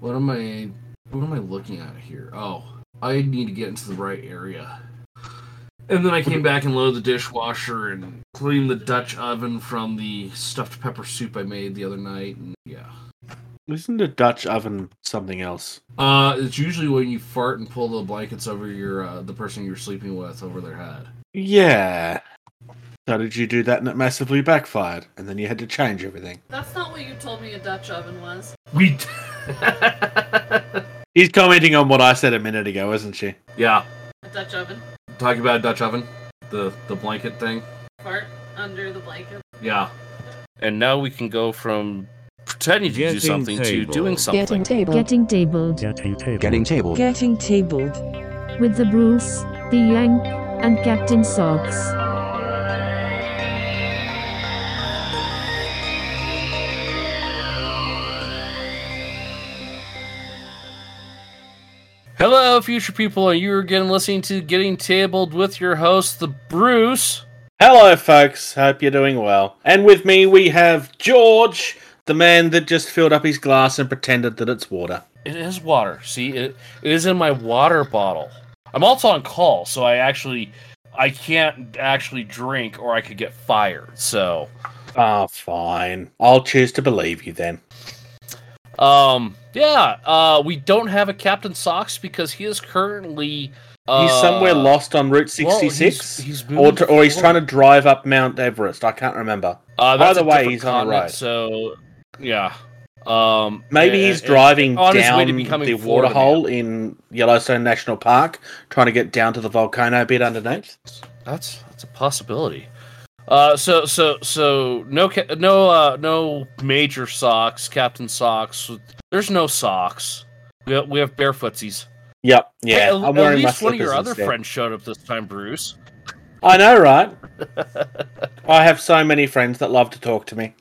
What am I? What am I looking at here? Oh, I need to get into the right area. And then I came back and loaded the dishwasher and cleaned the Dutch oven from the stuffed pepper soup I made the other night. And yeah. Isn't a Dutch oven something else? Uh, it's usually when you fart and pull the blankets over your uh, the person you're sleeping with over their head. Yeah. How did you do that and it massively backfired, and then you had to change everything? That's not what you told me a Dutch oven was. We. He's commenting on what I said a minute ago, isn't she? yeah, A Dutch oven. talking about a Dutch oven, the the blanket thing. Fart under the blanket. Yeah. And now we can go from pretending to do Getting something to doing something. Getting tabled. Getting tabled Getting table. Getting tabled. Getting tabled. with the Bruce, the Yank, and Captain Socks. Hello, future people, and you're again listening to Getting Tabled with your host, the Bruce. Hello, folks. Hope you're doing well. And with me, we have George, the man that just filled up his glass and pretended that it's water. It is water. See, it, it is in my water bottle. I'm also on call, so I actually I can't actually drink, or I could get fired. So, Ah, fine. I'll choose to believe you then. Um, yeah, uh, we don't have a Captain Socks because he is currently uh, He's somewhere lost on Route well, he's- 66, he's or, to, or he's trying to drive up Mount Everest. I can't remember. Uh, Either way, he's on the road. So, yeah. Um, Maybe and- he's driving down the Florida water hole in Yellowstone National Park, trying to get down to the volcano bit underneath. That's that's a possibility. Uh, so so so no ca- no uh no major socks, Captain Socks. There's no socks. We have, we have barefootsies. Yep, yeah. Hey, at, I'm at wearing my least one of your other instead. friends showed up this time, Bruce. I know, right? I have so many friends that love to talk to me.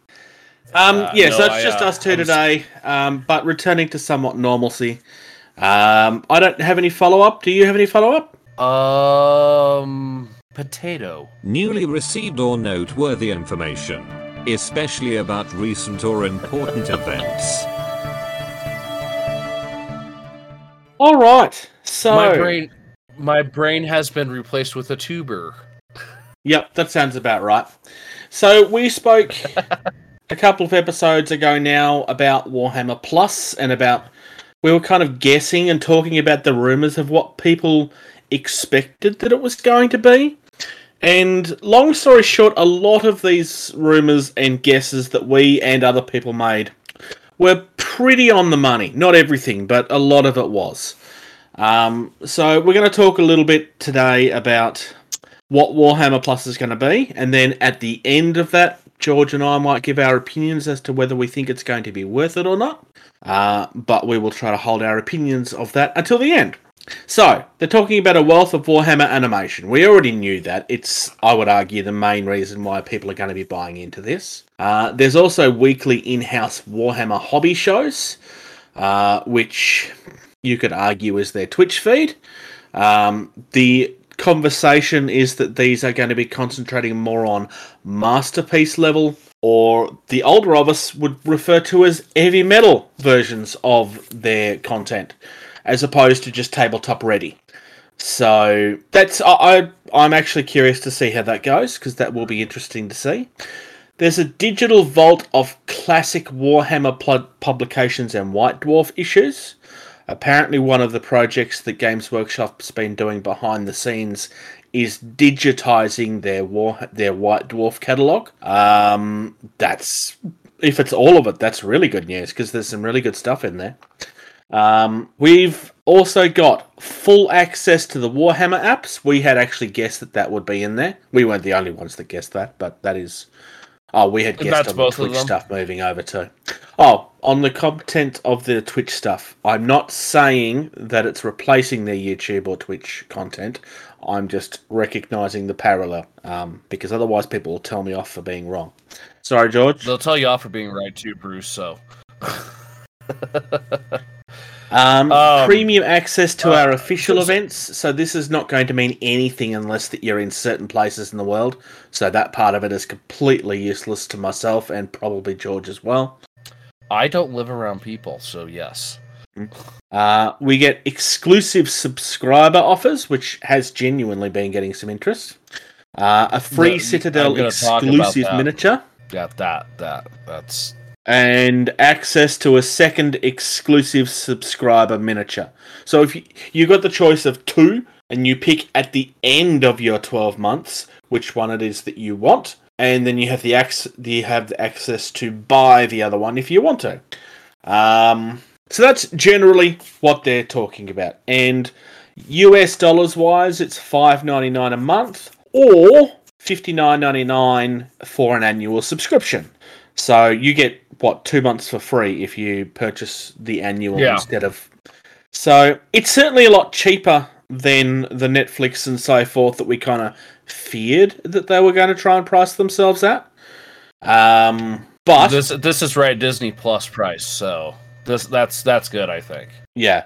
Um, Uh, yeah, no, so it's I, just uh, us 2 I'm today, um, but returning to somewhat normalcy. Um, I don't have any follow up. Do you have any follow up? Um, potato. Newly received or noteworthy information, especially about recent or important events. All right. So, My brain, my brain has been replaced with a tuber. Yep, that sounds about right. So we spoke a couple of episodes ago now about Warhammer Plus and about we were kind of guessing and talking about the rumors of what people expected that it was going to be. And long story short, a lot of these rumors and guesses that we and other people made were pretty on the money. Not everything, but a lot of it was. Um, so we're going to talk a little bit today about what Warhammer Plus is going to be, and then at the end of that, George and I might give our opinions as to whether we think it's going to be worth it or not. Uh, but we will try to hold our opinions of that until the end. So, they're talking about a wealth of Warhammer animation. We already knew that. It's, I would argue, the main reason why people are going to be buying into this. Uh, there's also weekly in house Warhammer hobby shows, uh, which you could argue is their Twitch feed. Um, the conversation is that these are going to be concentrating more on masterpiece level, or the older of us would refer to as heavy metal versions of their content, as opposed to just tabletop ready. So that's I, I I'm actually curious to see how that goes because that will be interesting to see. There's a digital vault of classic Warhammer pl- publications and White Dwarf issues. Apparently, one of the projects that Games Workshop's been doing behind the scenes is digitizing their war their White Dwarf catalog. Um, that's if it's all of it, that's really good news because there's some really good stuff in there. Um, we've also got full access to the Warhammer apps. We had actually guessed that that would be in there. We weren't the only ones that guessed that, but that is. Oh, we had guessed on the Twitch stuff moving over to. Oh, on the content of the Twitch stuff, I'm not saying that it's replacing their YouTube or Twitch content. I'm just recognizing the parallel, um, because otherwise people will tell me off for being wrong. Sorry, George. They'll tell you off for being right too, Bruce. So. Um, Um, premium access to uh, our official events. So this is not going to mean anything unless that you're in certain places in the world. So that part of it is completely useless to myself and probably George as well. I don't live around people, so yes. Uh, we get exclusive subscriber offers, which has genuinely been getting some interest. Uh, a free I'm Citadel gonna talk about exclusive miniature. Got that. That. That's. And access to a second exclusive subscriber miniature. So if you, you got the choice of two, and you pick at the end of your 12 months which one it is that you want, and then you have the ac- you have the access to buy the other one if you want to. Um, so that's generally what they're talking about. And US dollars wise, it's five ninety nine a month or fifty nine ninety nine for an annual subscription. So you get what two months for free if you purchase the annual Yeah. instead of. So it's certainly a lot cheaper than the Netflix and so forth that we kind of feared that they were going to try and price themselves at. Um, but This. This is right. Disney Plus price. So this. That's. That's good. I think. Yeah.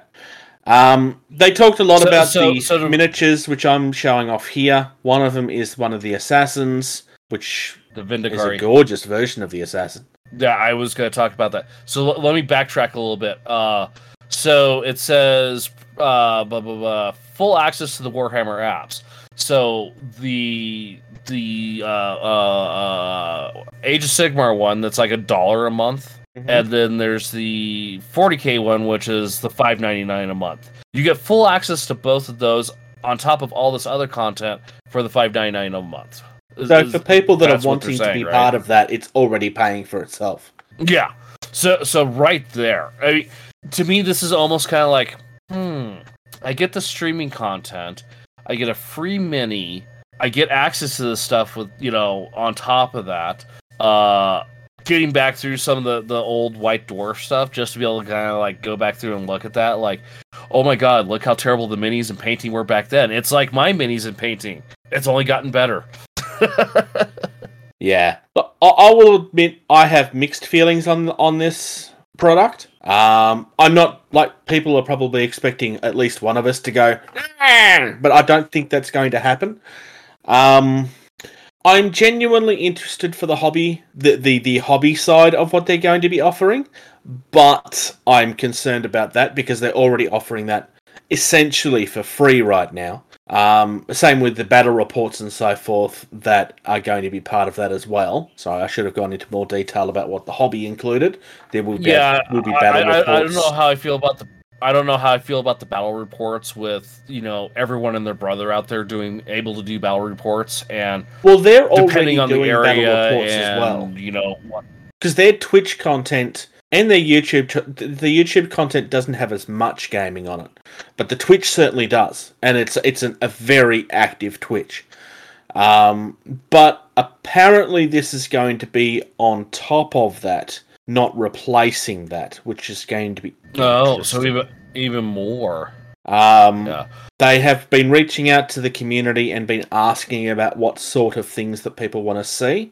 Um, they talked a lot So- about so- the so miniatures, which I'm showing off here. One of them is one of the assassins, which The is a gorgeous version of the assassin. Yeah, I was going to talk about that. So l- let me backtrack a little bit. Uh, so it says uh, blah, blah, blah, full access to the Warhammer apps. So the the uh, uh, uh, Age of Sigmar one that's like a dollar a month, and then there's the 40k one which is the 5.99 a month. You get full access to both of those on top of all this other content for the 5.99 a month. So is- for people that are that's what they're wanting to be right? part of that, it's already paying for itself. Yeah. So so right there. I mean, to me this is almost kind of like, hmm, I get the streaming content, I get a free mini, I get access to this stuff with, you know, on top of that. Uh getting back through some of the the old white dwarf stuff just to be able to kind of like go back through and look at that like oh my god look how terrible the minis and painting were back then it's like my minis and painting it's only gotten better Yeah, but I, I will admit I have mixed feelings on on this product. Um, I'm not like people are probably expecting at least one of us to go, but I don't think that's going to happen. Um, I'm genuinely interested for the hobby, the, the the hobby side of what they're going to be offering, but I'm concerned about that because they're already offering that essentially for free right now. Um, same with the battle reports and so forth that are going to be part of that as well. So I should have gone into more detail about what the hobby included. There will be yeah, will be I- battle I, I, reports. I don't know how I feel about the. I don't know how I feel about the battle reports with you know everyone and their brother out there doing able to do battle reports and well, they're already depending on the doing area battle reports and as well you know because their Twitch content and their YouTube the YouTube content doesn't have as much gaming on it, but the Twitch certainly does, and it's it's an, a very active Twitch. Um, but apparently, this is going to be on top of that, not replacing that, which is going to be oh so even even more Um, Yeah. They have been reaching out to the community and been asking about what sort of things that people want to see.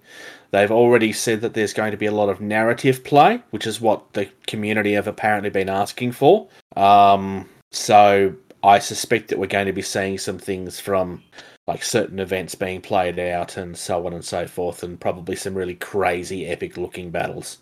They've already said that there's going to be a lot of narrative play, which is what the community have apparently been asking for. Um, so I suspect that we're going to be seeing some things from like certain events being played out and so on and so forth, and probably some really crazy, epic looking battles.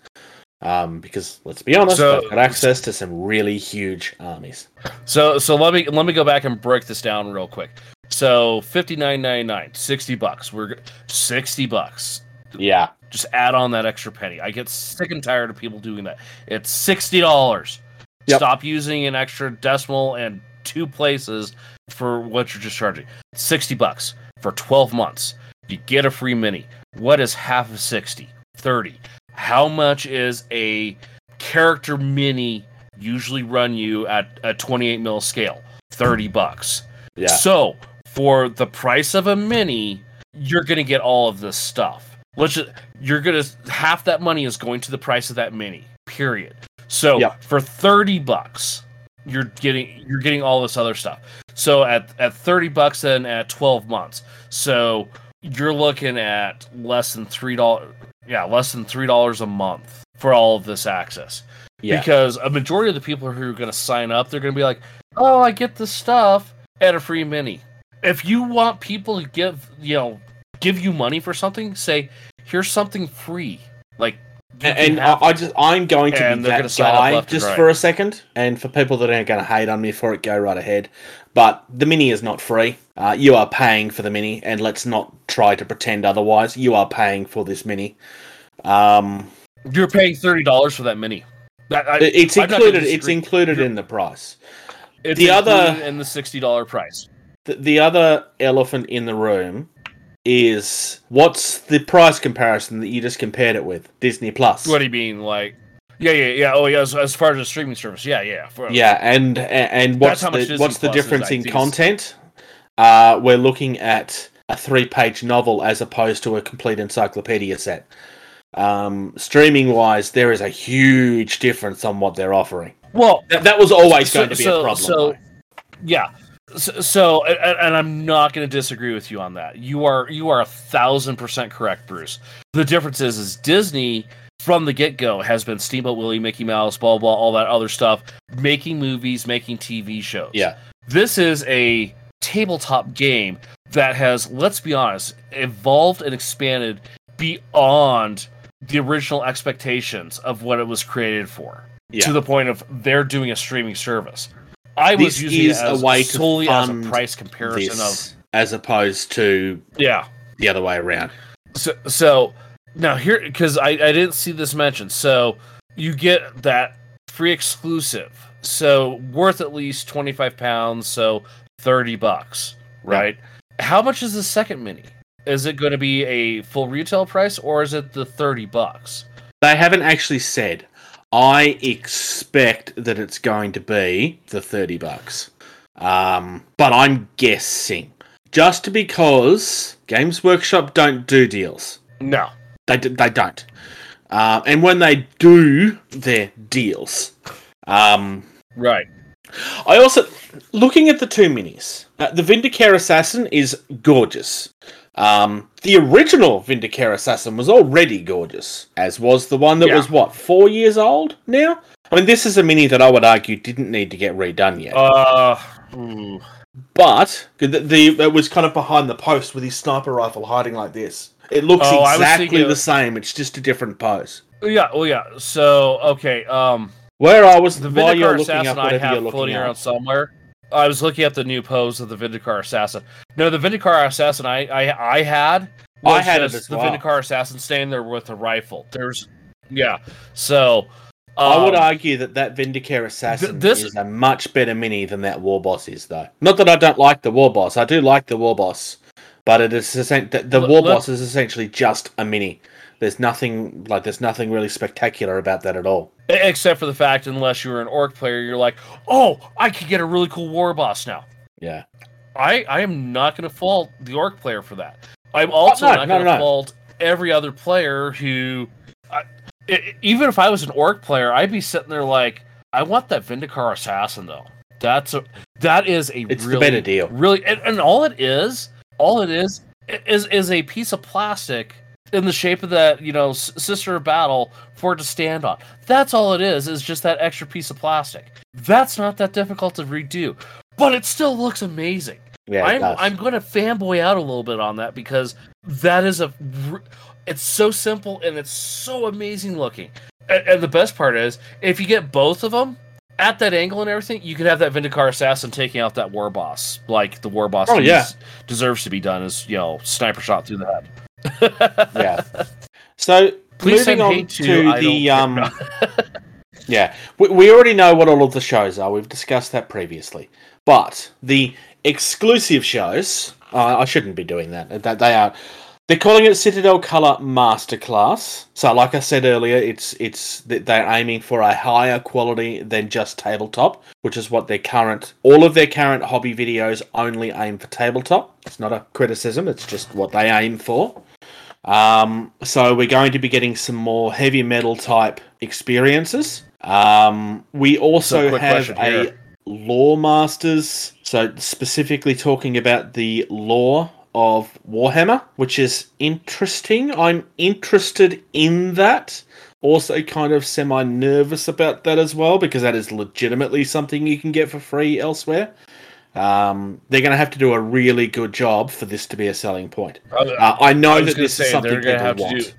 Um, because let's be honest, So- they've got access to some really huge armies. So so let me let me go back and break this down real quick. So fifty nine ninety nine, sixty bucks. We're sixty bucks. Yeah. Just add on that extra penny. I get sick and tired of people doing that. It's sixty dollars. Yep. Stop using an extra decimal and two places for what you're just charging. Sixty bucks for twelve months. You get a free mini. What is half of 60? 30. How much is a character mini usually run you at a 28 mil scale? 30 bucks. Yeah. So, for the price of a mini, you're going to get all of this stuff. Let's just, you're going to half that money is going to the price of that mini. Period. So, Yeah. for 30 bucks, you're getting you're getting all this other stuff. So at at 30 bucks then at 12 months. So you're looking at less than $3 yeah, less than $3 a month for all of this access Yeah. because a majority of the people who are going to sign up they're going to be like oh i get this stuff at a free mini if you want people to give you know give you money for something say here's something free like and I, I, just I'm going to And be that gonna sign up guy just right. for a second. And for people that aren't going to hate on me for it, go right ahead. But the mini is not free. Uh, you are paying for the mini, and let's not try to pretend otherwise. You are paying for this mini. Um, You're paying thirty dollars for that mini. That- I- it's I'm included. It's included in the price. It's the other- included in the sixty dollar price. The, the other elephant in the room is what's the price comparison that you just compared it with Disney Plus? What do you mean, like? Yeah, yeah, yeah. Oh, yeah. As, as far as the streaming service, yeah, yeah. For, Yeah, and and what's the Disney what's the Plus is, difference in content? Uh, we're looking at a three-page novel as opposed to a complete encyclopedia set. Um, streaming wise, there is a huge difference on what they're offering. Well, That, that was always So- going to be so- a problem. so- though. yeah. So, so and, and I'm not going to disagree with you on that. You are you are a thousand percent correct, Bruce. The difference is, is Disney from the get go has been Steamboat Willie, Mickey Mouse, blah blah, all that other stuff, making movies, making TV shows. Yeah. This is a tabletop game that has, let's be honest, evolved and expanded beyond the original expectations of what it was created for. Yeah. To the point of they're doing a streaming service. I was This using is it a as way to solely as a price comparison This, as opposed to yeah. the other way around. So, so now here because I, I didn't see this mentioned. So you get that free exclusive. So worth at least twenty five pounds. So thirty bucks, right? How much is the second mini? Is it going to be a full retail price or is it the thirty bucks? They haven't actually said. I expect that it's going to be the 30 bucks. Um, but I'm guessing. Just because Games Workshop don't do deals. No. They, d- they don't. Um, and when they do their deals, um, Right. I also looking at the two minis. Uh, the Vindicare Assassin is gorgeous. Um, the original Vindicare Assassin was already gorgeous, as was the one that Yeah. was what four years old now. I mean, this is a mini that I would argue didn't need to get redone yet, Uh. but the, the it was kind of behind the post with his sniper rifle hiding like this. It looks Oh, exactly the same. It's just a different pose. Yeah. Oh yeah. So okay. Um. Where I was The while you're Vindicare looking Assassin I have floating around somewhere. I was looking at the new pose of the Vindicare Assassin. No, the Vindicare Assassin I I, I had. I had just the well. Vindicare Assassin standing there with a rifle. There's, yeah. So, I would um, argue that that Vindicare Assassin this- is a much better mini than that War Boss is, though. Not that I don't like the War Boss. I do like the War Boss, but it is the, the War Boss is essentially just a mini. There's nothing like there's nothing really spectacular about that at all. except for the fact, unless you were an orc player, you're like, oh, I could get a really cool war boss now. Yeah, I I am not going to fault the orc player for that. I'm oh, also no, not going to no. fault every other player who, I, i even if I was an orc player, I'd be sitting there like, I want that Vindicare assassin though. That's a that is a It's the really, better deal. Really, and, and all it is, all it is, is is a piece of plastic in the shape of that you know sister of battle for it to stand on. That's all it is. Is just that extra piece of plastic. That's not that difficult to redo, but it still looks amazing. yeah. I'm. I'm going to fanboy out a little bit on that because that is a. It's so simple and it's so amazing looking. And, and the best part is if you get both of them at that angle and everything, you could have that Vindicare assassin taking out that war boss like the war boss Oh, yeah. deserves to be done as you know sniper shot through the head. yeah. So Please moving on to, to the um. yeah, we, we already know what all of the shows are. We've discussed that previously. But the exclusive shows, uh, I shouldn't be doing that. That they are. They're calling it Citadel Color Masterclass. So, like I said earlier, it's it's they're aiming for a higher quality than just tabletop, which is what their current all of their current hobby videos only aim for tabletop. It's not a criticism; it's just what they aim for. Um, so we're going to be getting some more heavy metal type experiences. Um, we also quick have a here. lore masters, so specifically talking about the lore of Warhammer, which is interesting. I'm interested in that. Also, kind of semi nervous about that as well because that is legitimately something you can get for free elsewhere. Um, they're going to have to do a really good job for this to be a selling point. Uh, I know I that this say, is something people have to want.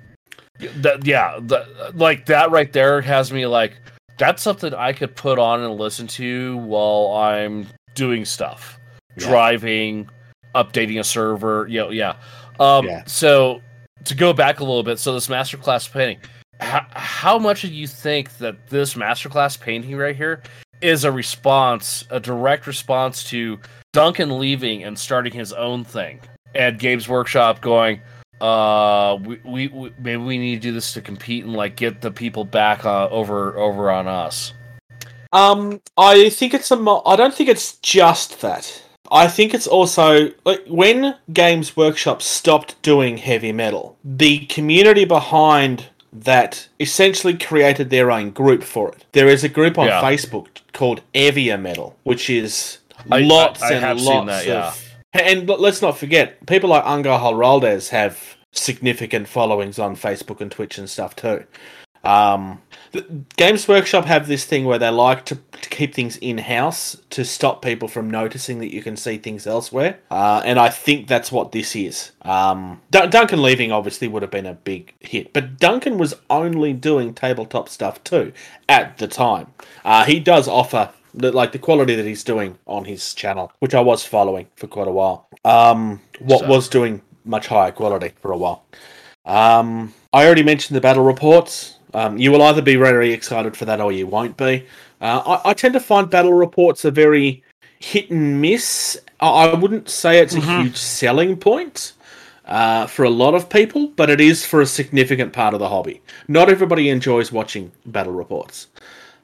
do- That yeah, the, like that right there has me like that's something I could put on and listen to while I'm doing stuff, Yeah. driving, updating a server. You know, yeah. Um, Yeah. So to go back a little bit, so this masterclass painting, how, how much do you think that this masterclass painting right here is a response, a direct response to Duncan leaving and starting his own thing, and Games Workshop going, uh, we, we, we maybe we need to do this to compete and like get the people back uh, over over on us. Um, I think it's a. Mo- I don't think it's just that. I think it's also like when Games Workshop stopped doing heavy metal, the community behind that essentially created their own group for it. There is a group on Yeah. Facebook called Evia Metal, which is I- lots I- I and lots that, yeah. of. And let's not forget, people like Angel Giraldez have significant followings on Facebook and Twitch and stuff too. Um, Games Workshop have this thing where they like to, to keep things in house to stop people from noticing that you can see things elsewhere. Uh, and I think that's what this is. Um, Dun- Duncan leaving obviously would have been a big hit, but Duncan was only doing tabletop stuff too at the time. Uh, he does offer like the quality that he's doing on his channel, which I was following for quite a while. Um, what So- was doing much higher quality for a while. Um, I already mentioned the battle reports. Um, you will either be very excited for that or you won't be. Uh, I, I tend to find battle reports are very hit and miss. I, I wouldn't say it's a Mhm. huge selling point uh, for a lot of people, but it is for a significant part of the hobby. Not everybody enjoys watching battle reports.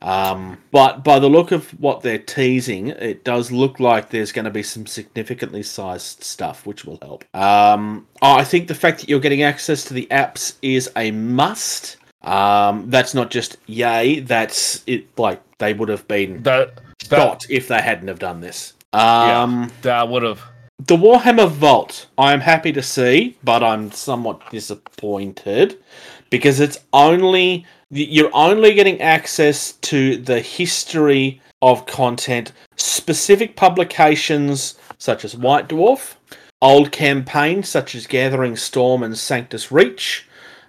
Um, but by the look of what they're teasing, it does look like there's going to be some significantly sized stuff, which will help. Um, I think the fact that you're getting access to the apps is a must. Um, that's not just yay. That's it. Like they would have been That that got if they hadn't have done this. Um, that would have the Warhammer Vault, I am happy to see, but I'm somewhat disappointed because it's only you're only getting access to the history of content, specific publications such as White Dwarf, old campaigns such as Gathering Storm and Sanctus Reach.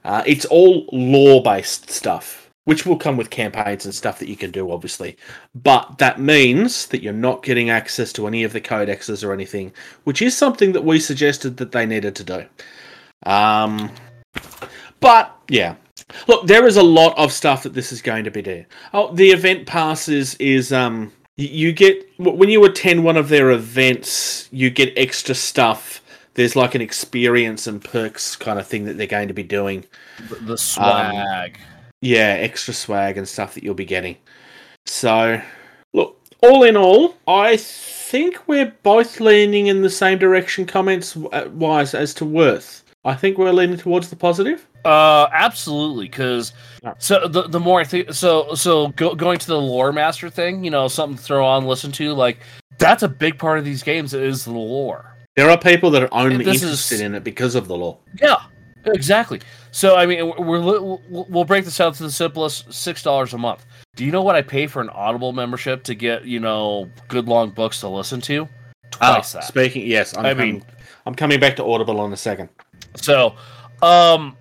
Uh, it's all lore-based stuff, which will come with campaigns and stuff that you can do, obviously. But that means that you're not getting access to any of the codexes or anything, which is something that we suggested that they needed to do. Um, but yeah, look, there is a lot of stuff that this is going to be there. Oh, the event passes is um, you get when you attend one of their events, you get extra stuff. There's like an experience and perks kind of thing that they're going to be doing. the, the swag. Yeah, extra swag and stuff that you'll be getting. So, look, all in all, I think we're both leaning in the same direction comments uh, wise as to worth. I think we're leaning towards the positive. Uh, absolutely. Because so the the more I think, so so go, going to the lore master thing, you know, something to throw on, listen to, like that's a big part of these games is the lore. There are people that are only This is- interested in it because of the law. Yeah, exactly. So I mean, we're, we're we'll- break this out to the simplest: six dollars a month. Do you know what I pay for an Audible membership to get you know good long books to listen to? Twice that. Speaking, yes, I'm I coming, mean- I'm coming back to Audible in a second. So, um,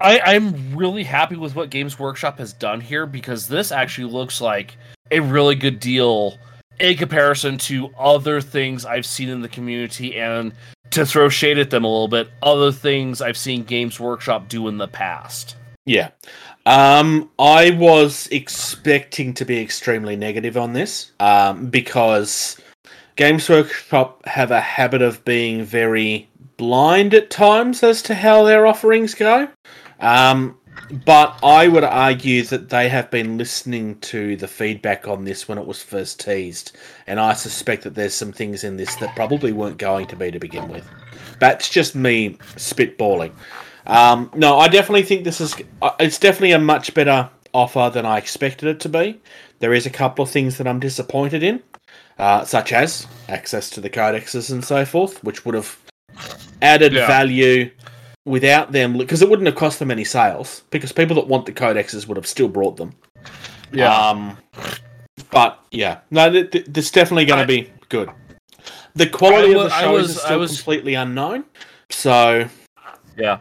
I I'm really happy with what Games Workshop has done here because this actually looks like a really good deal in comparison to other things I've seen in the community and to throw shade at them a little bit, other things I've seen Games Workshop do in the past. Yeah. Um, I was expecting to be extremely negative on this um, because Games Workshop have a habit of being very blind at times as to how their offerings go. Um, but I would argue that they have been listening to the feedback on this when it was first teased, and I suspect that there's some things in this that probably weren't going to be to begin with. That's just me spitballing. Um, no, I definitely think this is. uh, It's definitely a much better offer than I expected it to be. There is a couple of things that I'm disappointed in, uh, such as access to the codexes and so forth, which would have added Yeah. value without them, because it wouldn't have cost them any sales, because people that want the codexes would have still brought them. Um, but yeah, no, th- th- this definitely going to be good. The quality of the was- is still was- completely unknown. So Yeah.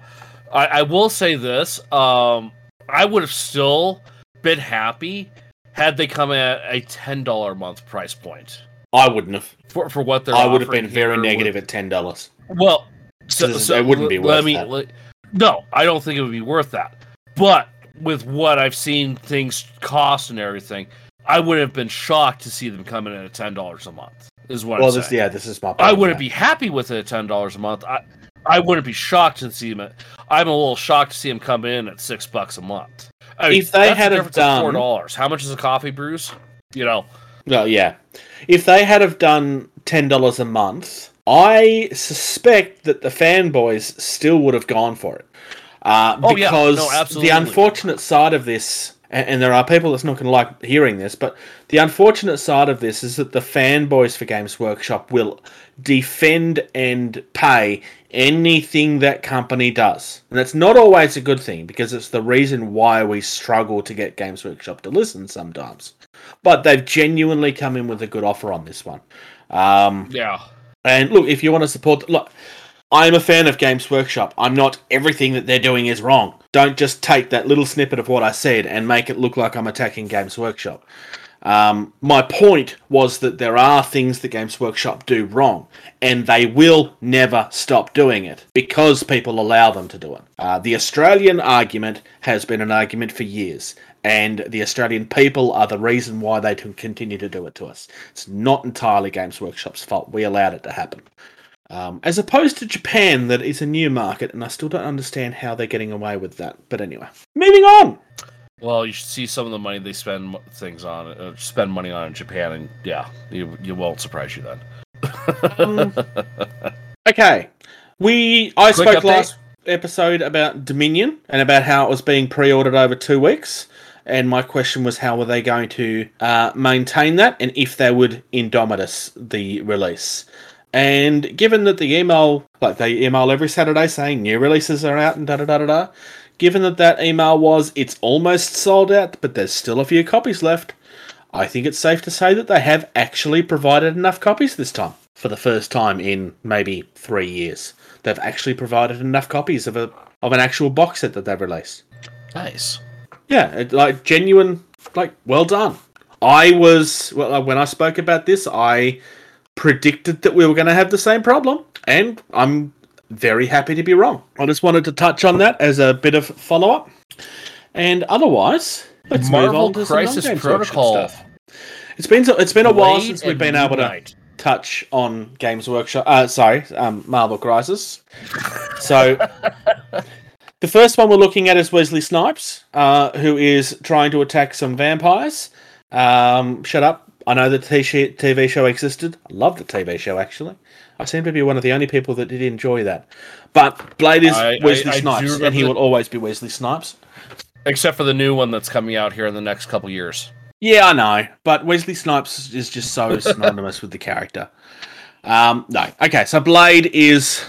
I, I will say this. Um, I would have still been happy had they come at a ten dollar a month price point I wouldn't have. for for what they're. I would have been very negative with- at ten dollars. Well, so, It so wouldn't be let worth me- that. let- no, I don't think it would be worth that. But with what I've seen things cost and everything, I would have been shocked to see them coming in at ten dollars a month. Is what Well, I'm this saying. yeah, this is my. I wouldn't be happy with it at ten dollars a month. I I wouldn't be shocked to see him. At, I'm a little shocked to see him come in at six bucks a month. I mean, If they had have of done- four dollars, how much is a coffee, Bruce? You know, Well, yeah. If they had have done ten dollars a month, I suspect that the fanboys still would have gone for it. Uh, Oh, yeah. because No, the unfortunate side of this, and, and there are people that's not going to like hearing this, but the unfortunate side of this is that the fanboys for Games Workshop will defend and pay anything that company does. And that's not always a good thing because it's the reason why we struggle to get Games Workshop to listen sometimes. But they've genuinely come in with a good offer on this one. Um, yeah. And look, if you want to support, look, I'm a fan of Games Workshop. I'm not everything that they're doing is wrong. Don't just take that little snippet of what I said and make it look like I'm attacking Games Workshop. Um, my point was that there are things that Games Workshop do wrong, and they will never stop doing it because people allow them to do it. Uh, the Australian argument has been an argument for years, and the Australian people are the reason why they can continue to do it to us. It's not entirely Games Workshop's fault. We allowed it to happen. Um, as opposed to Japan, that is a new market, and I still don't understand how they're getting away with that. But anyway, moving on. Well, you should see some of the money they spend things on, uh, spend money on in Japan, and yeah, you you won't surprise you then. Um, Okay, we I Quick spoke update. last episode about Dominion and about how it was being pre-ordered over two weeks, and my question was how were they going to uh, maintain that, and if they would Indomitus the release. And given that the email, like they email every Saturday saying new releases are out and da da da da da, given that that email was it's almost sold out, but there's still a few copies left, I think it's safe to say that they have actually provided enough copies this time. For the first time in maybe three years, they've actually provided enough copies of a of an actual box set that they've released. nice. Yeah, like genuine, like well done. I was well when I spoke about this, I predicted that we were going to have the same problem, and I'm very happy to be wrong. I just wanted to touch on that as a bit of follow up, and otherwise, let's move Marvel on to Crisis non-Games Protocol. stuff. It's been it's been a while since we've been able to touch on Games Workshop. Uh, sorry, um, Marvel Crisis. So, the first one we're looking at is Wesley Snipes, uh, who is trying to attack some vampires. Um, shut up. I know the TV show existed. I love the TV show, actually. I seem to be one of the only people that did enjoy that. But Blade is I- I- Wesley I Snipes, and he will always be Wesley Snipes. Except for the new one that's coming out here in the next couple years. Yeah, I know, but Wesley Snipes is just so synonymous with the character. Um, no, okay, so Blade is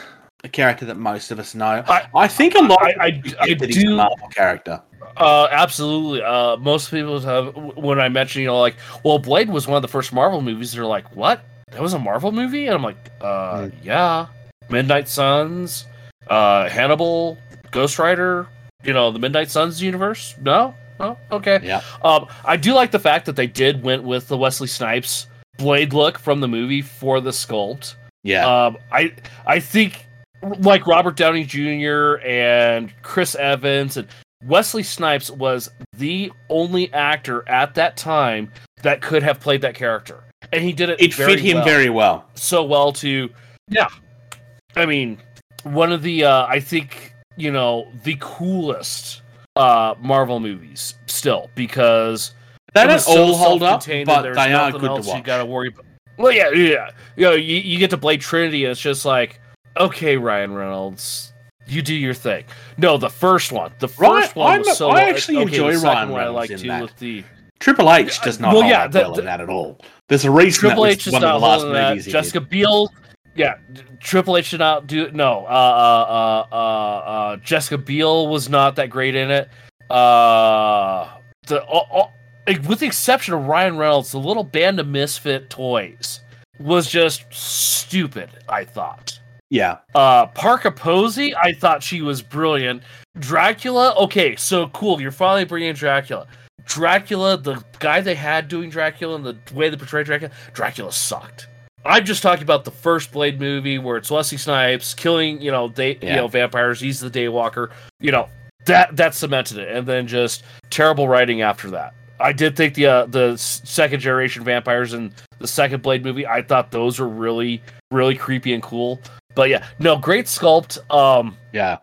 a character that most of us know. I- I think a lot. I- of I- I get a do- Marvel character. Uh, absolutely. Uh, most people have when I mention, you know, like, well, Blade was one of the first Marvel movies. They're like, what? That was a Marvel movie? And I'm like, uh, yeah. Midnight Suns, uh, Hannibal, Ghost Rider. You know, the Midnight Suns universe. No, no, okay. Yeah. Um, I do like the fact that they did went with the Wesley Snipes Blade look from the movie for the sculpt. Yeah, Um, I I think like Robert Downey Jr. and Chris Evans and Wesley Snipes was the only actor at that time that could have played that character, and he did it. it very fit him well. very well. so well to yeah. I mean, one of the uh, I think you know the coolest uh Marvel movies still because They it so all hold up, but there's they are nothing good else to You gotta worry about. Well, yeah, yeah. You know, you, you get to Blade Trinity, and it's just like, okay, Ryan Reynolds, you do your thing. No, the first one, the Ryan- first one I'm- was so. I actually okay, enjoy Ryan one I Reynolds like in too that. with the Triple H does not Well, yeah, the- well the- in that at all. There's a reason Triple that H is one of the last that. movies Jessica did. Biel, yeah, Triple H did not do it no. Uh, uh, uh, uh, uh, Jessica Biel was not that great in it. Uh, the all, all, like, with the exception of Ryan Reynolds, the little band of misfit toys was just stupid. I thought. Yeah. Uh, Parker Posey, I thought she was brilliant. Dracula, okay, so cool. You're finally bringing Dracula. Dracula, the guy they had doing Dracula and the way they portrayed Dracula, Dracula sucked. I'm just talking about the first Blade movie where it's Wesley Snipes killing, you know, day, you know, vampires. He's the Daywalker. You know, that that cemented it, and then just terrible writing after that. I did think the uh, the second generation vampires in the second Blade movie. I thought those were really really creepy and cool. But yeah, no, great sculpt. Um, Yeah.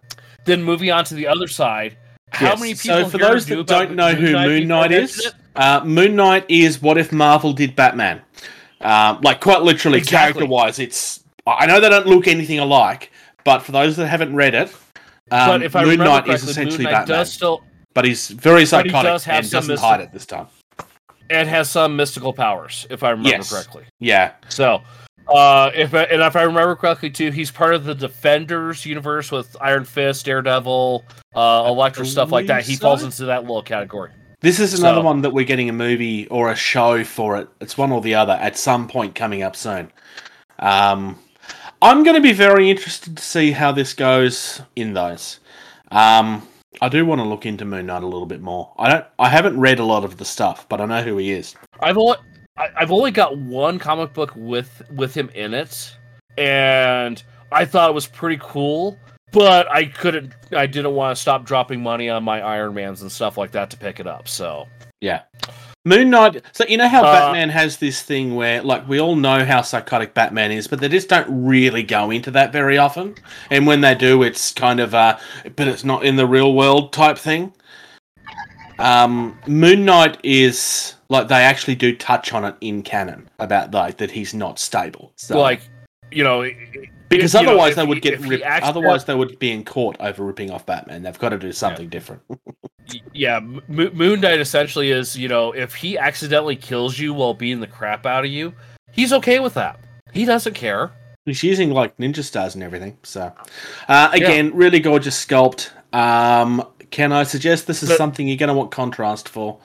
then moving on to the other side. How Yes. many people? So for those that don't know who Moon Knight is, uh, Moon Knight is what if Marvel did Batman. Um, like quite literally, Exactly. character wise, it's. I know they don't look anything alike, but for those that haven't read it, um, but if I Moon Knight is essentially Moon Knight Batman, does still but he's very But he psychotic does and some doesn't mystic- hide it this time. and has some mystical powers, if I remember Yes. correctly. Yeah, So, uh, if I, and if I remember correctly too, he's part of the Defenders universe with Iron Fist, Daredevil, uh, Elektra, stuff like that. He believe falls into that little category. this is another So- one that we're getting a movie or a show for it. It's one or the other at some point coming up soon. Um, I'm going to be very interested to see how this goes in those. Um, I do want to look into Moon Knight a little bit more. I don't. I haven't read a lot of the stuff, but I know who he is. I've only I- I've only got one comic book with with him in it, and I thought it was pretty cool. But I couldn't. I didn't want to stop dropping money on my Iron Mans and stuff like that to pick it up. So Yeah. Moon Knight. So you know how Uh, Batman has this thing where, like, we all know how psychotic Batman is, but they just don't really go into that very often. And when they do, it's kind of uh, but it's not in the real world type thing. Um, Moon Knight is like they actually do touch on it in canon about like that he's not stable. So, like you know because you know, otherwise if they he- would get ripped. Otherwise they would be in court over ripping off Batman. They've got to do something different. yeah, M- Moon Knight essentially is, you know, if he accidentally kills you while beating the crap out of you, he's okay with that. He doesn't care. He's using like ninja stars and everything. So, uh, again, really gorgeous sculpt. Um, can I suggest this is But- something you're going to want contrast for?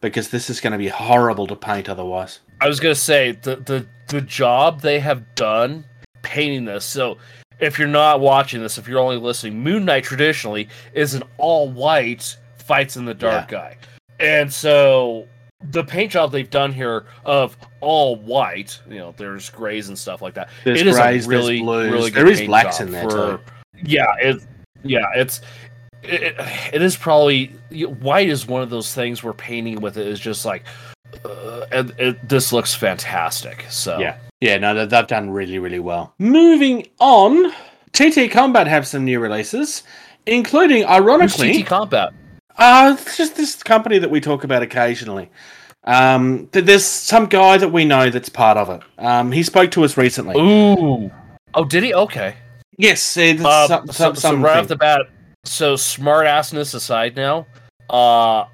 Because this is going to be horrible to paint otherwise. I was gonna say the the the job they have done painting this. So if you're not watching this, if you're only listening, Moon Knight traditionally is an all white fights in the dark guy, and so the paint job they've done here of all white, you know, there's grays and stuff like that. There's it is a really there's blues, really good is paint blacks in there for- too. Yeah, it, yeah, it's it, it- is probably white is one of those things where painting with it is just like, uh, and it, this looks fantastic. So Yeah. Yeah, no, they- they've done really, really well. Moving on, TT Combat have some new releases, including, Who's ironically, TT Combat. Uh, it's just this company that we talk about occasionally. Um, th- there's some guy that we know that's part of it. Um, he spoke to us recently. Ooh, oh, did he? Okay. Yes, Uh, some, so, some, so something. right off the bat, so smart assness aside now, uh,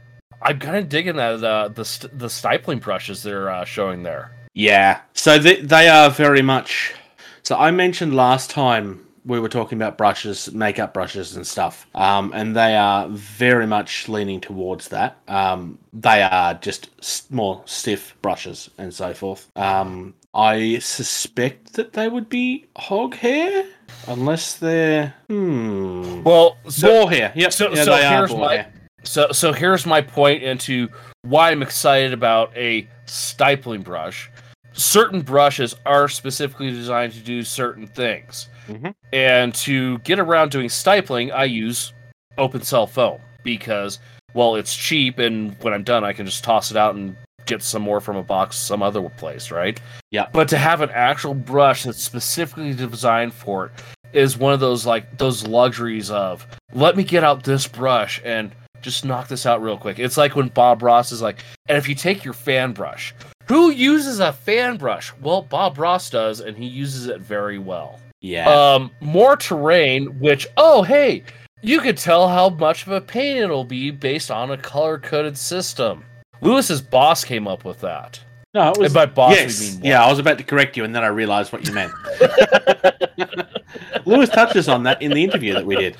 I'm kind of digging that uh, the the stippling brushes they're uh, showing there. Yeah. So they, they are very much. So I mentioned last time we were talking about brushes, makeup brushes and stuff. Um, and they are very much leaning towards that. Um, they are just more stiff brushes and so forth. Um, I suspect that they would be hog hair, unless they're hmm Well, so boar hair. Yep. so- yeah, so they are here's boar my- hair. So, so here's my point into why I'm excited about a stippling brush. Certain brushes are specifically designed to do certain things, Mhm. and to get around doing stippling, I use open cell foam because, well, it's cheap, and when I'm done, I can just toss it out and get some more from a box some other place, right? Yeah. But to have an actual brush that's specifically designed for it is one of those like those luxuries of let me get out this brush and just knock this out real quick. It's like when Bob Ross is like, and if you take your fan brush, who uses a fan brush? Well, Bob Ross does, and he uses it very well. Yeah. Um, more terrain, which oh hey, you could tell how much of a pain it'll be based on a color coded system. Lewis's boss came up with that. no, it was. And by boss yes. we mean yeah, I was about to correct you, and then I realised what you meant. Lewis touches on that in the interview that we did.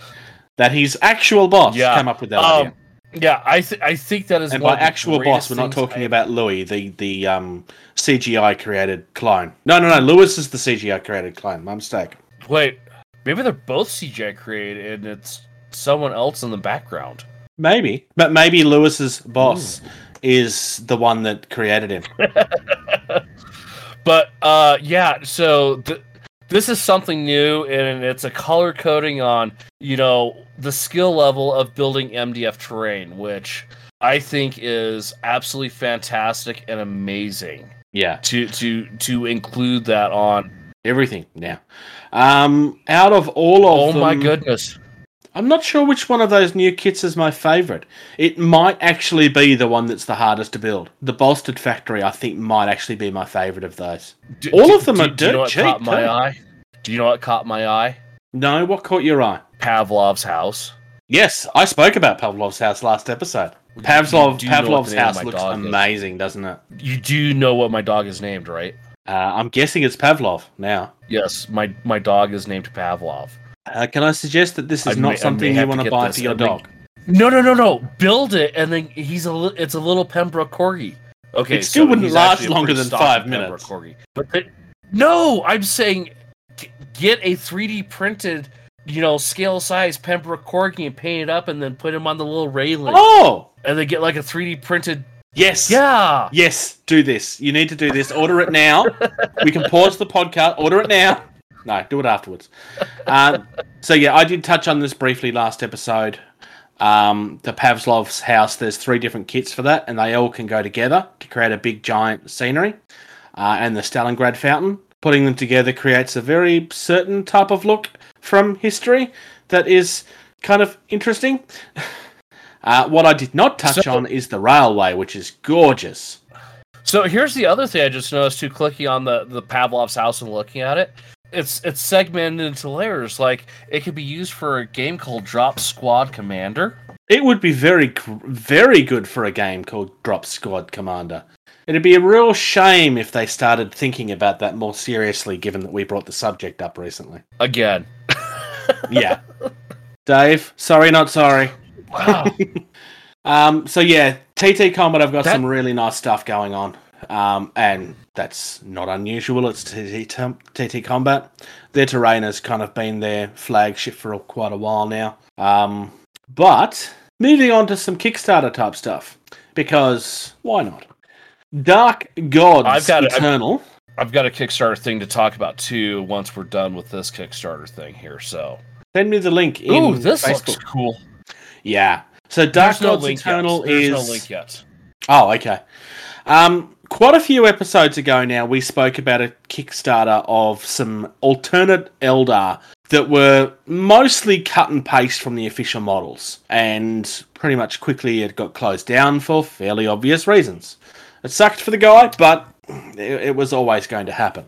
That his actual boss Yeah. came up with that Um, idea. yeah, I th- I think that is And one by of the actual boss, we're not talking I- about Louis, the the um, CGI created clone. No, no, no. Lewis is the CGI created clone. My mistake. Wait, maybe they're both CGI created and it's someone else in the background. Maybe, but maybe Lewis's boss is the one that created him. But uh, yeah, so th- this is something new, and it's a color coding on you know the skill level of building MDF terrain, which I think is absolutely fantastic and amazing Yeah, to to to include that on. everything now. Um, out of all of Oh my goodness! I'm not sure which one of those new kits is my favorite. It might actually be the one that's the hardest to build. The bolstered factory, I think, might actually be my favorite of those. Do- All do- of them do- are do you know what cheap, caught my too. eye? Do you know what caught my eye? No, what caught your eye? Pavlov's house. Yes, I spoke about Pavlov's house last episode. Pavlov, do know what Pavlov's the name of house looks dog is. amazing, doesn't it? You do know what my dog is named, right? Uh, I'm guessing it's Pavlov now. Yes, my my dog is named Pavlov. Uh, can I suggest that this is I not may- something you want to buy for your I may- dog? No, no, no, no. Build it, and then he's a. Li- it's a little Pembroke corgi. Okay, It still so wouldn't last longer than stocky five Pembroke minutes. Corgi. But the- no, I'm saying g- get a 3D printed, you know, scale size Pembroke corgi and paint it up, and then put him on the little railing, Oh, and then get like a 3D printed. yes. Yeah. Yes, do this. You need to do this. Order it now. we can pause the podcast. Order it now. No, do it afterwards. Um, so yeah, I did touch on this briefly last episode. Um, the Pavlov's house. There's three different kits for that, and they all can go together to create a big giant scenery. Uh, and the Stalingrad fountain. Putting them together creates a very certain type of look from history that is kind of interesting. Uh, what I did not touch So- on is the railway, which is gorgeous. So here's the other thing I just noticed too. Clicking on the the Pavlov's house and looking at it, it's it's segmented into layers. Like it could be used for a game called Drop Squad Commander. It would be very, very good for a game called Drop Squad Commander. It'd be a real shame if they started thinking about that more seriously, given that we brought the subject up recently. Again, Yeah. Dave, sorry, not sorry. wow. Um, so yeah, TT Combat, I've got That- some really nice stuff going on. Um, and that's not unusual. It's TT, TT Combat. Their terrain has kind of been their flagship for quite a while now. Um, but moving on to some Kickstarter type stuff because why not? Dark Gods I've got it. I've- I've got a Kickstarter thing to talk about too. Once we're done with this Kickstarter thing here, so Send me the link in ooh, this Facebook. looks cool. Yeah. So Dark There's no Gods link Eternal yet. There's is no link yet. Oh, okay. Um, quite a few episodes ago now, we spoke about a Kickstarter of some alternate Eldar that were mostly cut and paste from the official models, and pretty much quickly it got closed down for fairly obvious reasons. It sucked for the guy, but it, was always going to happen.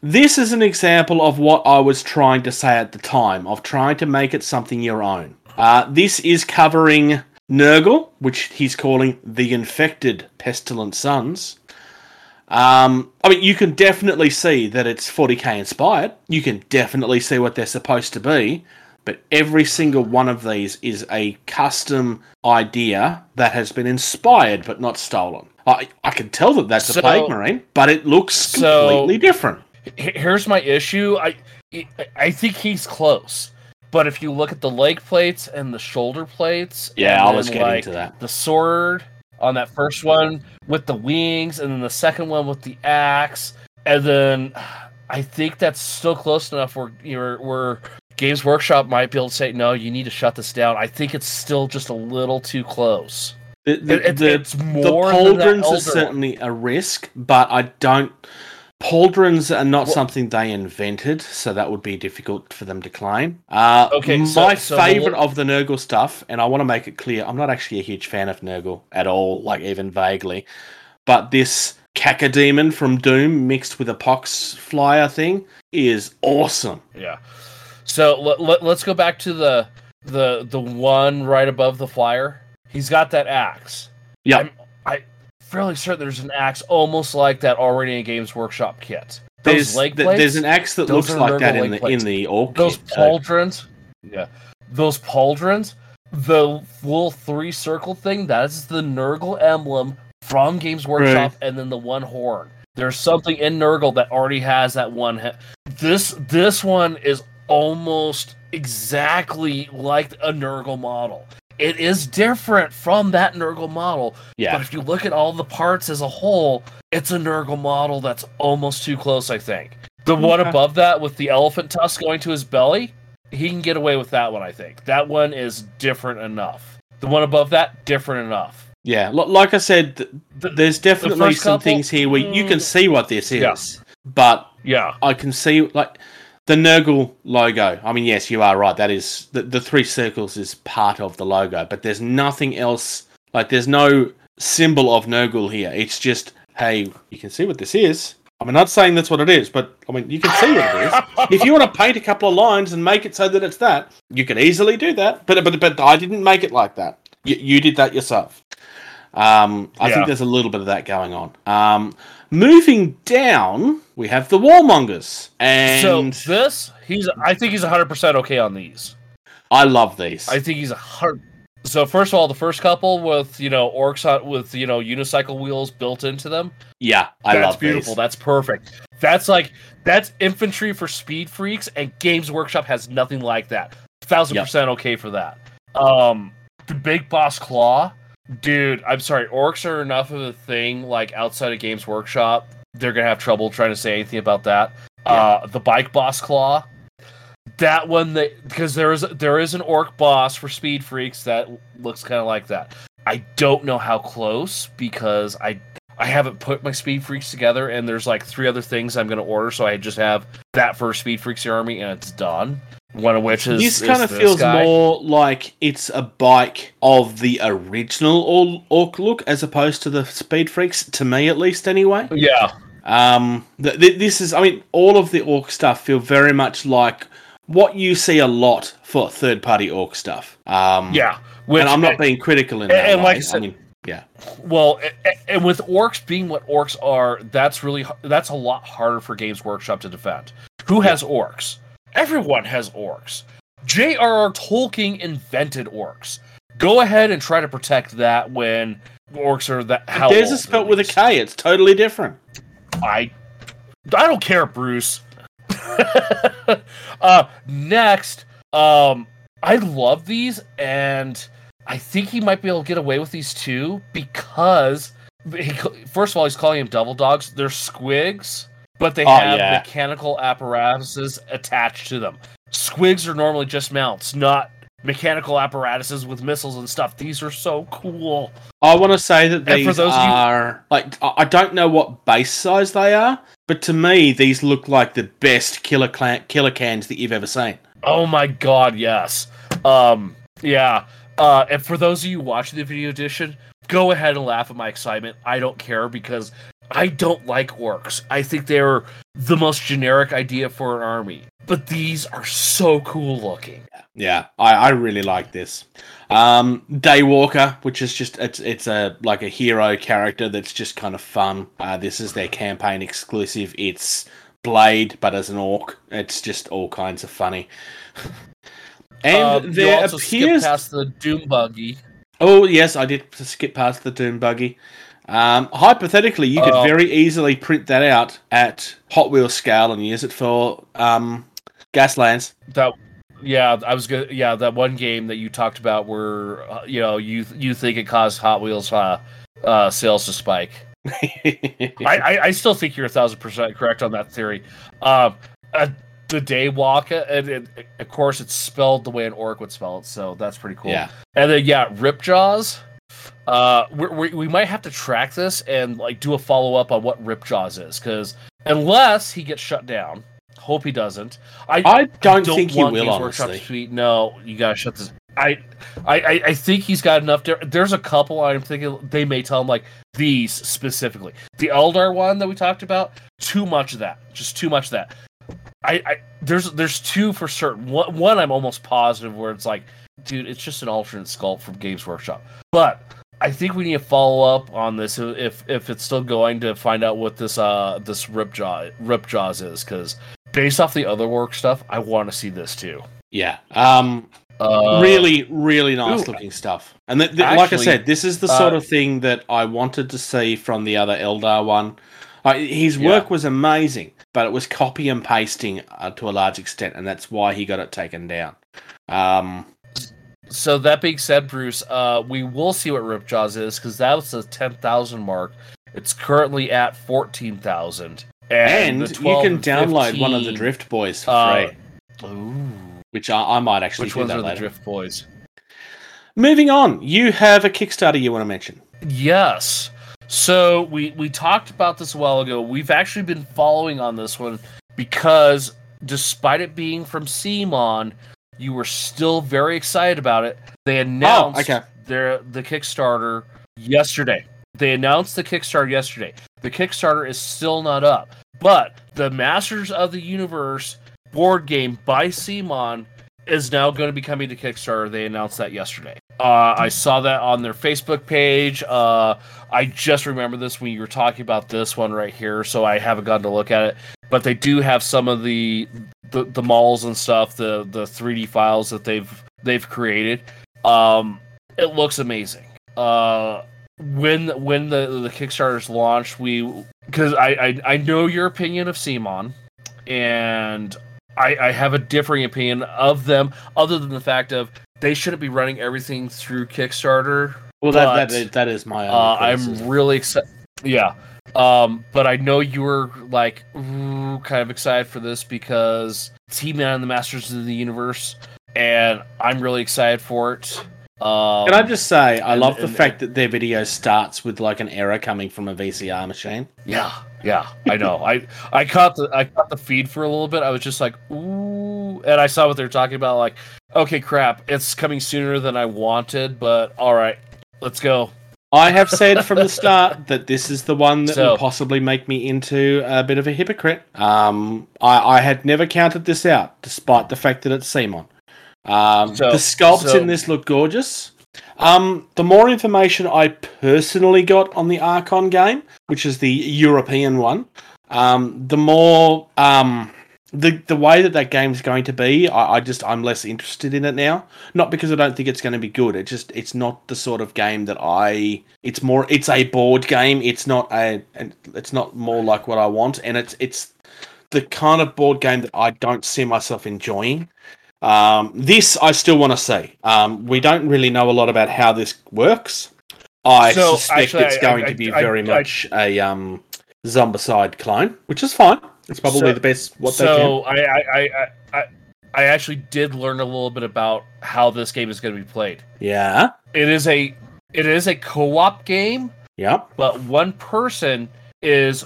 This is an example of what I was trying to say at the time, of trying to make it something your own. Uh, this is covering Nurgle, which he's calling the infected pestilent sons. Um, I mean, you can definitely see that it's 40k inspired. You can definitely see what they're supposed to be, but every single one of these is a custom idea that has been inspired but not stolen. I, I can tell that that's So- a plague marine, but it looks So- completely different. Here's my issue. I I think he's close, but if you look at the leg plates and the shoulder plates, Yeah, and I was then, getting like, to that. the sword on that first one with the wings, and then the second one with the axe, and then I think that's still close enough where you're where Games Workshop might be able to say, no, you need to shut this down. I think it's still just a little too close. The, the, It- it- the- it's the more than that pauldrons elder are certainly a risk, but I don't. Pauldrons are not Well- something they invented, so that would be difficult for them to claim. Uh, Okay, my so- so the favorite of the Nurgle stuff, and I want to make it clear, I'm not actually a huge fan of Nurgle at all, like even vaguely. But this Cacodemon from Doom mixed with a pox flyer thing is awesome. Yeah. So let, let, let's go back to the the the one right above the flyer. He's got that axe. Yeah. I fairly certain there's an axe almost like that already in Games Workshop kit. Those There's, leg th- plates, there's an axe that looks like that in the in the orc those kit, pauldrons. Yeah. Those pauldrons, the little three circle thing, that's the Nurgle emblem from Games Workshop, and then the one horn. There's something in Nurgle that already has that one. He- this this one is almost exactly like a Nurgle model. It is different from that Nurgle model, Yeah. but if you look at all the parts as a whole, it's a Nurgle model that's almost too close, I think. The one Okay. above that with the elephant tusk going to his belly, he can get away with that one, I think. That one is different enough. The one above that, different enough. Yeah, li- like I said, th- The- there's definitely first some couple- things here where you can Mm. see what this is, Yeah. but yeah. I can see like the Nurgle logo. I mean, yes, you are right. That is the, the three circles is part of the logo, but there's nothing else. Like, there's no symbol of Nurgle here. It's just, hey, you can see what this is. I'm not saying that's what it is, but I mean, you can see what it is. if you want to paint a couple of lines and make it so that it's that, you can easily do that. But but but I didn't make it like that. You, you did that yourself. Um, I Yeah. think there's a little bit of that going on. Um, moving down, we have the Warmongers, and so this, he's I think he's 100% okay on these. I love these. I think he's a hard. So first of all, the first couple with you know orcs on, with you know unicycle wheels built into them. yeah, I that's love beautiful. these. That's perfect. That's like that's infantry for speed freaks, and Games Workshop has nothing like that. Thousand Yep. percent okay for that. Um, the big boss claw, dude. I'm sorry, orcs are enough of a thing. Like outside of Games Workshop, they're gonna have trouble trying to say anything about that. Uh, the bike boss claw, that one that because there is there is an orc boss for speed freaks that looks kind of like that. I don't know how close because I I haven't put my speed freaks together, and there's like three other things I'm gonna order, so I just have that for speed freaks army, and it's done. One of which is this is kind of feels guy. more like it's a bike of the original Or- Orc look as opposed to the Speed Freaks, to me at least, anyway. Yeah, Um, th- th- this is, I mean, all of the Orc stuff feel very much like what you see a lot for third party Orc stuff. Um, yeah. Which, and I'm not being critical in that and like. I said- mean, yeah, Well, and with orcs being what orcs are, that's really that's a lot harder for Games Workshop to defend. Who has orcs? Everyone has orcs. J.R.R. Tolkien invented orcs. Go ahead and try to protect that when orcs are that. How there's a spelt at with a K. It's totally different. I I don't care, Bruce. uh next, um I love these and I think he might be able to get away with these too because he, first of all he's calling them devil dogs. They're squigs, but they Oh, have yeah. mechanical apparatuses attached to them. Squigs are normally just mounts, not mechanical apparatuses with missiles and stuff. These are so cool. I want to say that And for these those of you- are like I I don't know what base size they are, but to me these look like the best killer clan- Killa Kans that you've ever seen. Oh my god, yes. Um, yeah. Uh, and for those of you watching the video edition, go ahead and laugh at my excitement. I don't care because I don't like orcs. I think they're the most generic idea for an army. But these are so cool looking. Yeah, I, I really like this. Um, Daywalker, which is just it's it's a like a hero character that's just kind of fun. Uh, this is their campaign exclusive. It's Blade, but as an orc. It's just all kinds of funny. And Um, there appears. past the Doom buggy. Oh yes, I did skip past the Doom buggy. Um, hypothetically, you could Oh. very easily print that out at Hot Wheels scale and use it for um, Gaslands. That yeah, I was good. Yeah, that one game that you talked about where uh, you know you you think it caused Hot Wheels uh, uh, sales to spike. I, I, I still think you're a thousand percent correct on that theory. Um, uh, the day walk, and it, of course it's spelled the way an orc would spell it, so that's pretty cool. Yeah. And then yeah, Ripjaws. Uh, we we we might have to track this and like do a follow up on what Ripjaws is, because unless he gets shut down, hope he doesn't. I I don't, think he will, honestly. tweet, no, you gotta shut this. I, I, I- I think he's got enough. There, there's a couple I'm thinking they may tell him like these specifically. The Eldar one that we talked about, too much of that, just too much of that. I, I there's there's two for certain. One, one I'm almost positive where it's like, dude, it's just an alternate sculpt from Games Workshop. But I think we need to follow up on this if if it's still going to find out what this uh this Ripjaw Ripjaws is because based off the other work stuff, I want to see this too. Yeah. Um, Uh, really, really nice ooh. looking stuff. And th- th- like I said, this is the uh, sort of thing that I wanted to see from the other Eldar one. Uh, his Yeah. work was amazing, but it was copy and pasting uh, to a large extent, and that's why he got it taken down. Um, So that being said, Bruce, uh, we will see what Ripjaws is because that was the ten thousand mark. It's currently at fourteen thousand, and, you can and download one of the Drift Boys for uh, free, Ooh, which I, I might actually which do ones that are the. Drift Boys? Moving on, you have a Kickstarter you want to mention. Yes. So we we talked about this a while ago. We've actually been following on this one because despite it being from CMON, you were still very excited about it. They announced okay. their the Kickstarter yesterday. They announced the Kickstarter yesterday. The Kickstarter is still not up, but the Masters of the Universe board game by CMON is now going to be coming to Kickstarter. They announced that yesterday. Uh, I saw that on their Facebook page. Uh, I just remember this when you were talking about this one right here, so I haven't gotten to look at it. But they do have some of the the, the malls and stuff, the the 3D files that they've they've created. Um, it looks amazing. Uh, when when the the Kickstarter's launched, we because I, I I know your opinion of CMON, and I, I have a differing opinion of them, other than the fact of they shouldn't be running everything through Kickstarter. Well, that, But, that that is my. Uh, I'm really excited. Yeah. Um, but I know you were like ooh, kind of excited for this because it's He-Man and the Masters of the Universe, and I'm really excited for it. Um, Can I just say, I and- love the and- fact that their video starts with like an error coming from a VCR machine. Yeah, yeah, I know. I I caught the I caught the feed for a little bit. I was just like, ooh, and I saw what they were talking about. Like, okay, crap, it's coming sooner than I wanted, but all right, let's go. I have said from the start that this is the one that So- will possibly make me into a bit of a hypocrite. Um, I, I had never counted this out, despite the fact that it's CMON. Um, So- the sculpts so- in this look gorgeous. Um, the more information I personally got on the Archon game, which is the European one, um, the more um, the the way that that game's going to be, I, I just I'm less interested in it now. Not because I don't think it's going to be good. It just it's not the sort of game that I. It's more. It's a board game. It's not a. and It's not more like what I want, and it's it's the kind of board game that I don't see myself enjoying. Um, this I still want to see. Um, we don't really know a lot about how this works. I So, suspect actually, it's going I- to be very much a um, zombicide clone, which is fine. It's probably So- the best what so I, I I I I actually did learn a little bit about how this game is going to be played. Yeah. It is a it is a co-op game, Yep. but one person is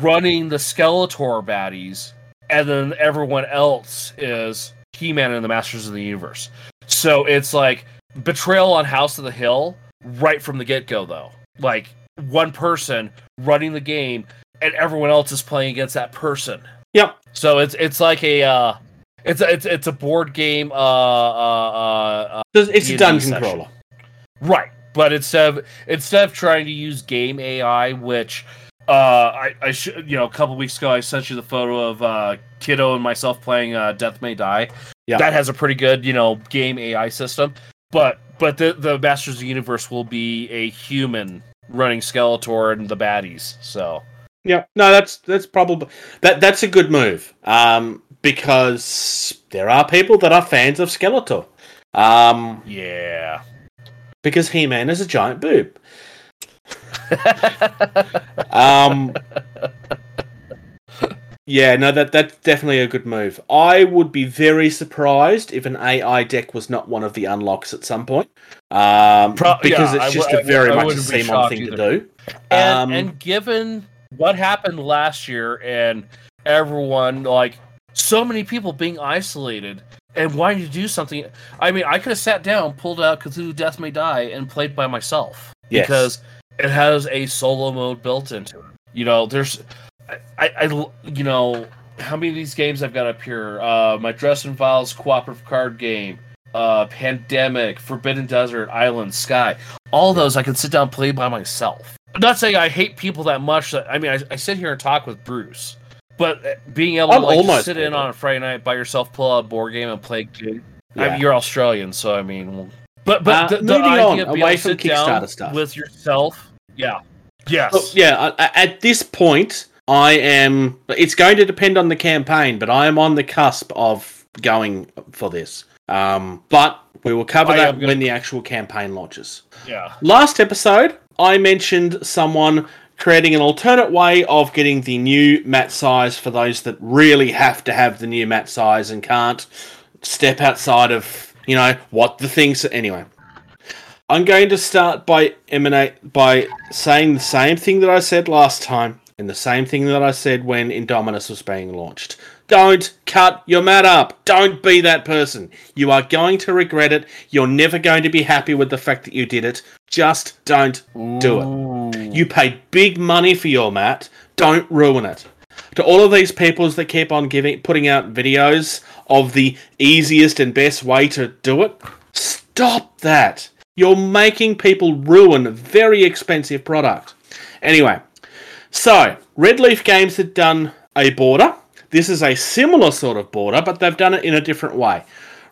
running the Skeletor baddies, and then everyone else is He-Man and the Masters of the Universe. So it's like Betrayal on House of the Hill right from the get-go, though. Like one person running the game, and everyone else is playing against that person. Yep. So it's it's like a uh, it's a, it's it's a board game. Uh, uh, uh, uh, It's a dungeon session. crawler. Right, but instead of instead of trying to use game AI, which uh, I I should you know a couple weeks ago I sent you the photo of uh, Kiddo and myself playing uh, Death May Die. Yeah. that has a pretty good you know game AI system, but but the the Masters of the Universe will be a human running Skeletor and the baddies. So Yeah, no, that's that's probably that that's a good move. Um, because there are people that are fans of Skeletor. Um, yeah. because He Man is a giant boob. Um, yeah, no, that that's definitely a good move. I would be very surprised if an AI deck was not one of the unlocks at some point. Um, Pro- because yeah, it's just w- a very I much a wouldn't CMON thing either. to do. And, Um, and given what happened last year and everyone like so many people being isolated and wanting to do something, I mean, I could have sat down, pulled out Cthulhu Death May Die, and played by myself Yes. because it has a solo mode built into it. You know, there's, I, I, you know, how many of these games I've got up here? Uh, my Dresden Files cooperative card game, uh, Pandemic, Forbidden Desert, Island, Sky. All those I can sit down and play by myself. I'm not saying I hate people that much. That I mean, I, I sit here and talk with Bruce, but uh, being able I'm to like sit in on a Friday night by yourself, pull out a board game, and play. I Yeah. mean, you're Australian, so I mean, but but Uh, the, the idea on, of being away able to from sit down Kickstarter stuff. with yourself, yeah, yes, Look, yeah, at this point, I am. It's going to depend on the campaign, but I am on the cusp of going for this. Um, but we will cover I that when the actual campaign launches. Yeah. Last episode, I mentioned someone creating an alternate way of getting the new mat size for those that really have to have the new mat size and can't step outside of, you know, what the things. Anyway, I'm going to start by emanate by saying the same thing that I said last time and the same thing that I said when Indomitus was being launched. Don't cut your mat up. Don't be that person. You are going to regret it. You're never going to be happy with the fact that you did it. Just don't do it. You paid big money for your mat. Don't ruin it. To all of these peoples that keep on giving putting out videos of the easiest and best way to do it, stop that. You're making people ruin a very expensive product. Anyway, so Red Leaf Games had done a border. This is a similar sort of border, but they've done it in a different way.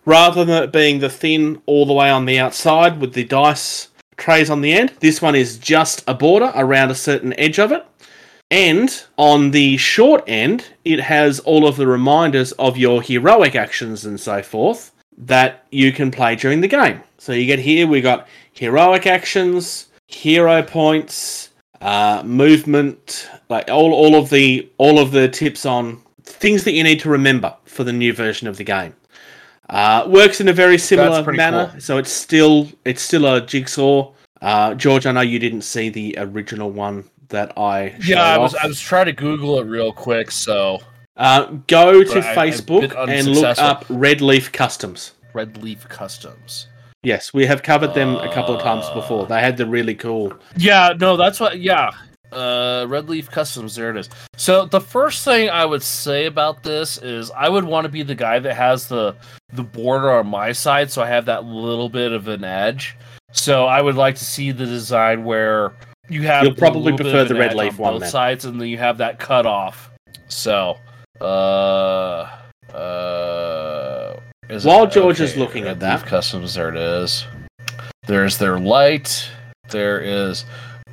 Rather than it being the thin all the way on the outside with the dice trays on the end, this one is just a border around a certain edge of it. And on the short end, it has all of the reminders of your heroic actions and so forth that you can play during the game. So you get here, we got heroic actions, hero points, uh, movement, like all, all of the all of the tips on things that you need to remember for the new version of the game. Uh, works in a very similar manner, cool. so it's still it's still a jigsaw. Uh, George, I know you didn't see the original one that I Yeah, I was off. I was trying to Google it real quick, so Uh, go to I- Facebook and look up Red Leaf Customs. Red Leaf Customs. Yes, we have covered them a couple of times Uh, before. They had the really cool. Yeah, no, that's what. Yeah, uh, Red Leaf Customs. There it is. So the first thing I would say about this is I would want to be the guy that has the the border on my side, so I have that little bit of an edge. So I would like to see the design where you have You'll probably prefer the Red Leaf on one both then. sides, and then you have that cut off. So, uh, uh, is While George is looking at that- Customs. There it is. There's their light. There is.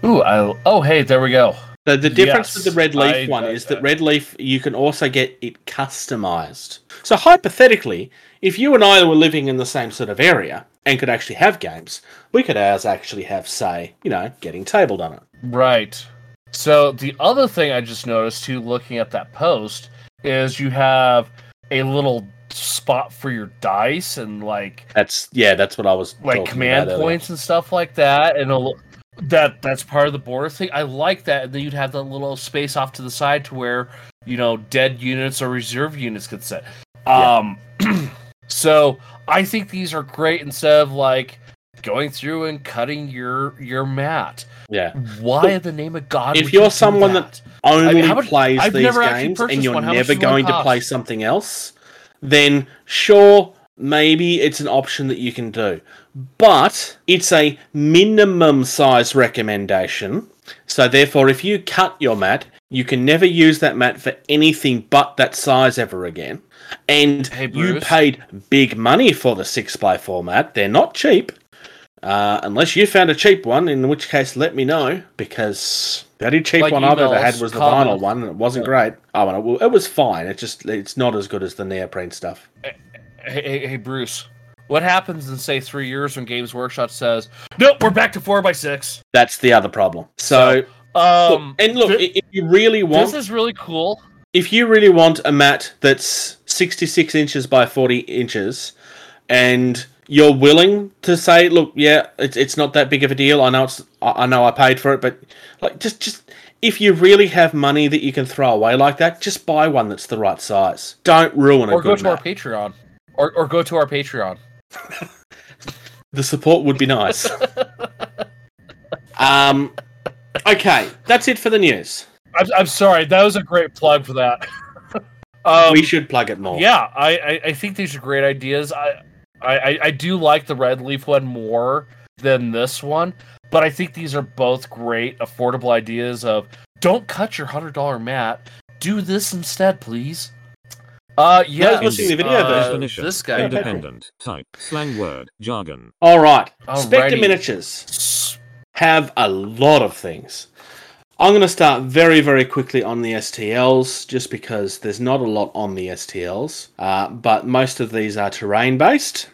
Ooh, I. Oh, hey, there we go. The, the difference Yes, with the Red Leaf I- one I- is that Red Leaf, you can also get it customized. So, hypothetically, if you and I were living in the same sort of area and could actually have games, we could ours actually have, say, you know, getting tabled on it. Right. So the other thing I just noticed too, looking at that post, is you have a little spot for your dice and like That's, yeah, that's what I was like command earlier. points and stuff like that, and a, that that's part of the border thing. I like that, and then you'd have that little space off to the side to where you know dead units or reserve units could sit. Yeah. Um, so I think these are great instead of like going through and cutting your your mat. Yeah. Why in the name of God? If would you're you do someone that- Only how much- plays I've these games and you're one. Never going to play something else, then sure, maybe it's an option that you can do. But it's a minimum size recommendation. So therefore, if you cut your mat, you can never use that mat for anything but that size ever again. And Hey, you paid big money for the 6x4 mat. They're not cheap. Uh, unless you found a cheap one, in which case let me know because the only cheap Like one I've ever had was the vinyl one, and it wasn't great. Oh, well, it it was fine. It just it's not as good as the neoprene stuff. Hey, hey, hey, Bruce. What happens in say three years when Games Workshop says, "Nope, we're back to four by 6 That's the other problem. So, Um, look, and look, i- if you really want, this is really cool. if you really want a mat that's sixty-six inches by forty inches, and you're willing to say, look, yeah, it's it's not that big of a deal. I know it's I know I paid for it, but like just just if you really have money that you can throw away like that, just buy one that's the right size. Don't ruin a Or go to our. Patreon. Or, or go to our Patreon. The support would be nice. um, okay, that's it for the news. I'm, I'm sorry, that was a great plug for that. um, we should plug it more. Yeah, I, I, I think these are great ideas. I, I, I- I do like the Red Leaf one more than this one, but I think these are both great, affordable ideas of don't cut your hundred dollar mat, do this instead, please. Uh, yeah, Those watching the video uh, version. Definition. this guy. Independent. Type. Slang word. Jargon. All right. Spectre Miniatures have a lot of things. I'm going to start very, very quickly on the STLs, just because there's not a lot on the STLs. Uh, but most of these are terrain based.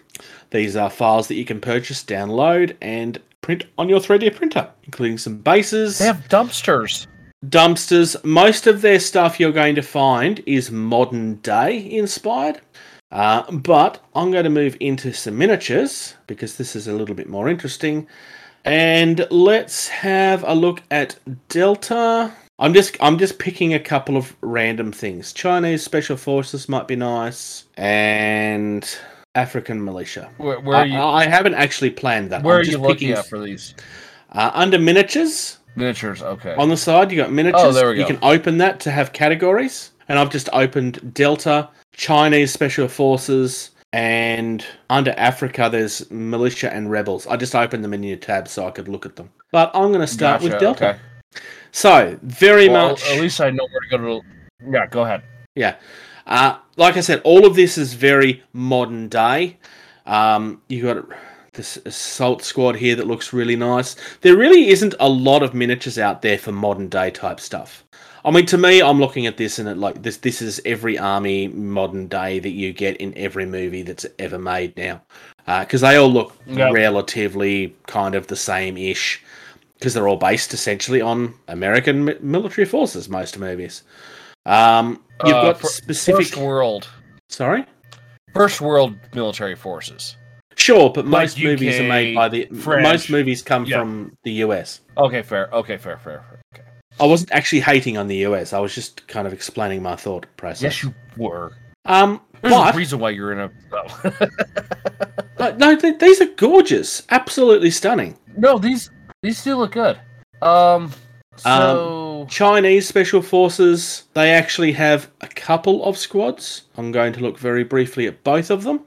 These are files that you can purchase, download, and print on your 3D printer, including some bases, They have dumpsters. Dumpsters. Most of their stuff you're going to find is modern day inspired. Uh, but I'm going to move into some miniatures because this is a little bit more interesting. And let's have a look at Delta. I'm just I'm just picking a couple of random things. Chinese special forces might be nice, and African militia. Where, where I, are you? I haven't actually planned that. where I'm are you just looking picking- at for these Uh, under miniatures, miniatures? Okay. on the side, you got miniatures. Oh, there we go. You can open that to have categories. And I've just opened Delta, Chinese Special Forces, and under Africa, there's militia and rebels. I just opened them in your tab so I could look at them. But I'm going to start with Delta. okay. So, very Well, much. At least I know where to go to. Yeah, go ahead. Yeah. Uh, like I said, all of this is very modern day. Um, you got this assault squad here that looks really nice. There really isn't a lot of miniatures out there for modern day type stuff. I mean, to me, I'm looking at this and it like this. This is every army modern day that you get in every movie that's ever made now, because they all look Yep. relatively kind of the same ish, because they're all based essentially on American mi- military forces. Most movies. Um, you've Uh, got specific. First world. Sorry. First world military forces. Sure, but Like most movies are made by the French. most movies come Yeah. from the US. Okay, fair. Okay, fair, fair. fair. Okay. I wasn't actually hating on the US. I was just kind of explaining my thought process. Yes, you were. Um, There's but a reason why you're in a. Oh. uh, no, th- these are gorgeous, absolutely stunning. no, these these do look good. Um. So. Chinese special forces. They actually have a couple of squads. I'm going to look very briefly at both of them.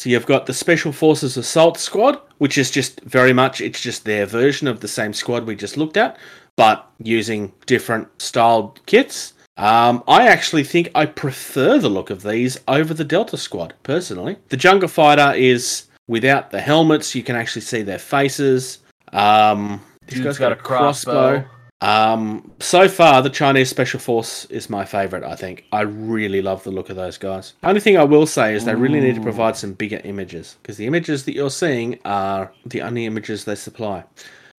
So you've got the Special Forces Assault Squad, which is just very much it's just their version of the same squad we just looked at, but using different styled kits. Um, I actually think I prefer the look of these over the Delta Squad, personally. The Jungle Fighter is without the helmets, you can actually see their faces. Um, these Dude's guys got a crossbow. Um, so far, the Chinese Special Force is my favorite. I think I really love the look of those guys. Only thing I will say is they really need to provide some bigger images because the images that you're seeing are the only images they supply.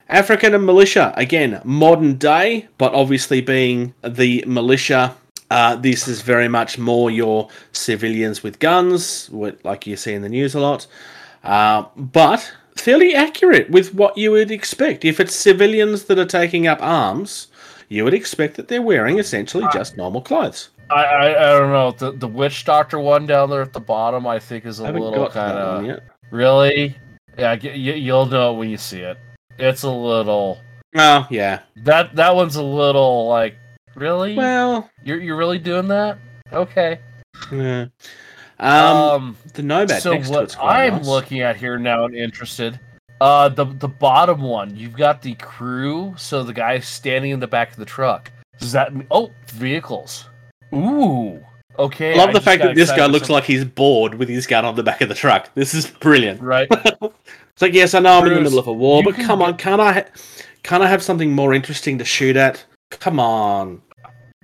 African and militia again, modern day, but obviously being the militia. Uh, this is very much more your civilians with guns, like you see in the news a lot, uh, but fairly accurate with what you would expect. If it's civilians that are taking up arms, you would expect that they're wearing essentially just normal clothes. I, I I don't know the the witch doctor one down there at the bottom. I think is a I little got to that one kind of really. Yeah, y- y- you'll know when you see it. It's a little Oh, yeah. that that one's a little like really. Well, you're you're really doing that? Okay. yeah. Um, Um. the Nomad so what I'm nice. looking at here now and interested. Uh, the the bottom one, you've got the crew. So the guy standing in the back of the truck. Does that mean? Oh, vehicles. Ooh. Okay. I love I the fact that this guy looks like he's bored with his gun on the back of the truck. This is brilliant. right. It's like, yes, I know I'm in the middle of a war, but come on, can't I, ha- can't I have something more interesting to shoot at? Come on.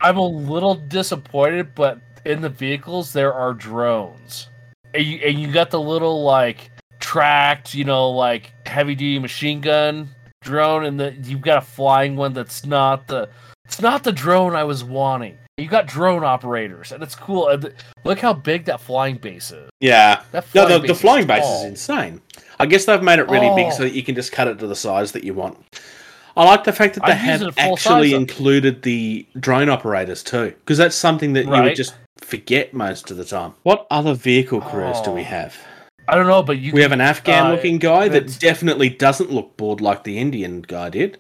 I'm a little disappointed, but in the vehicles there are drones, and you, and you got the little like tracked, you know, like heavy duty machine gun drone, and the you've got a flying one that's not the it's not the drone I was wanting. You got drone operators, and it's cool. And look how big that flying base is. Yeah. That No, flying the, base the is flying base tall. is insane. I guess they've made it really big Oh. so that you can just cut it to the size that you want. I like the fact that they I'd have actually included the drone operators too, because that's something that you would just forget most of the time. What other vehicle careers do we Oh. have? I don't know, but you We have an uh, Afghan-looking guy that definitely doesn't look bored like the Indian guy did.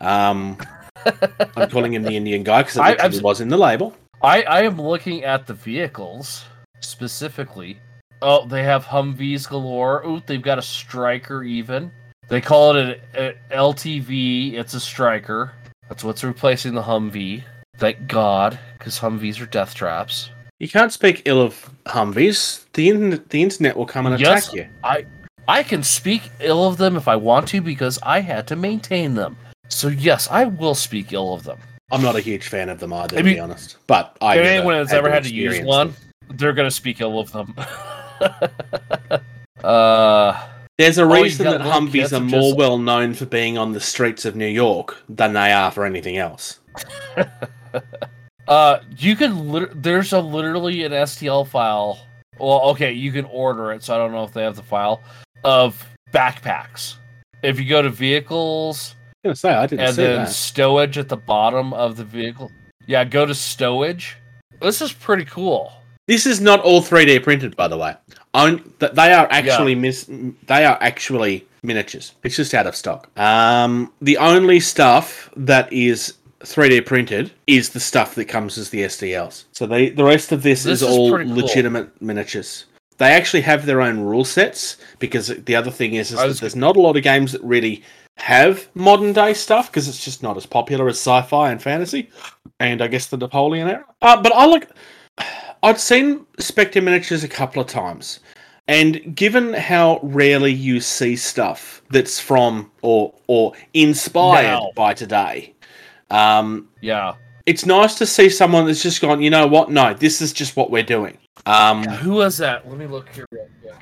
Um, I'm calling him the Indian guy because it I- literally I've- was in the label. I, I am looking at the vehicles specifically. Oh, they have Humvees galore. Ooh, they've got a Stryker even. They call it an a LTV. It's a Stryker. That's what's replacing the Humvee. Thank God, because Humvees are death traps. You can't speak ill of Humvees. The internet, the internet will come and Yes. attack you. I I can speak ill of them if I want to because I had to maintain them. So yes, I will speak ill of them. I'm not a huge fan of them either, I to be honest. But I if anyone has ever had to use experience one, them. they're gonna speak ill of them. uh, There's a reason that Humvees are more just- well known for being on the streets of New York than they are for anything else. uh, you can. Lit- there's a literally an STL file. Well, okay, you can order it, so I don't know if they have the file of backpacks. If you go to vehicles I was gonna say I didn't and see then that. stowage at the bottom of the vehicle, yeah, go to stowage. This is pretty cool. This is not all 3D printed, by the way. On, th- they are actually mis- they are actually miniatures. It's just out of stock. Um, the only stuff that is 3D printed is the stuff that comes as the STLs. So they, the rest of this, This is, is all pretty cool. legitimate miniatures. They actually have their own rule sets because the other thing is, is that there's not a lot of games that really have modern day stuff because it's just not as popular as sci-fi and fantasy, and I guess the Napoleon era. Uh, but I like. I'd seen Spectre miniatures a couple of times, and given how rarely you see stuff that's from or or inspired Now. by today, um, Yeah. it's nice to see someone that's just gone. You know what? No, this is just what we're doing. Um, Who was that? Let me look here real quick.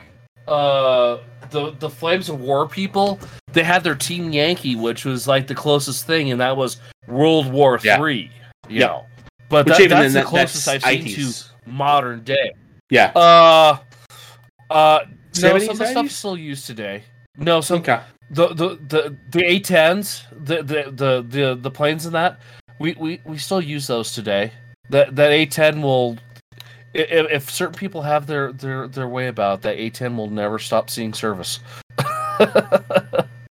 Uh, the the Flames of War people. They had their Team Yankee, which was like the closest thing, and that was World War Yeah. Three. You Yep. know, but that, that's then, the that- closest I've seen to modern day. yeah. Uh, uh, no, 70s, some of the stuff still used today. No, some Okay. The the the the A10s, the the the the, the planes in that, we, we we still use those today. That that A10 will, if, if certain people have their their their way about that A10 will never stop seeing service.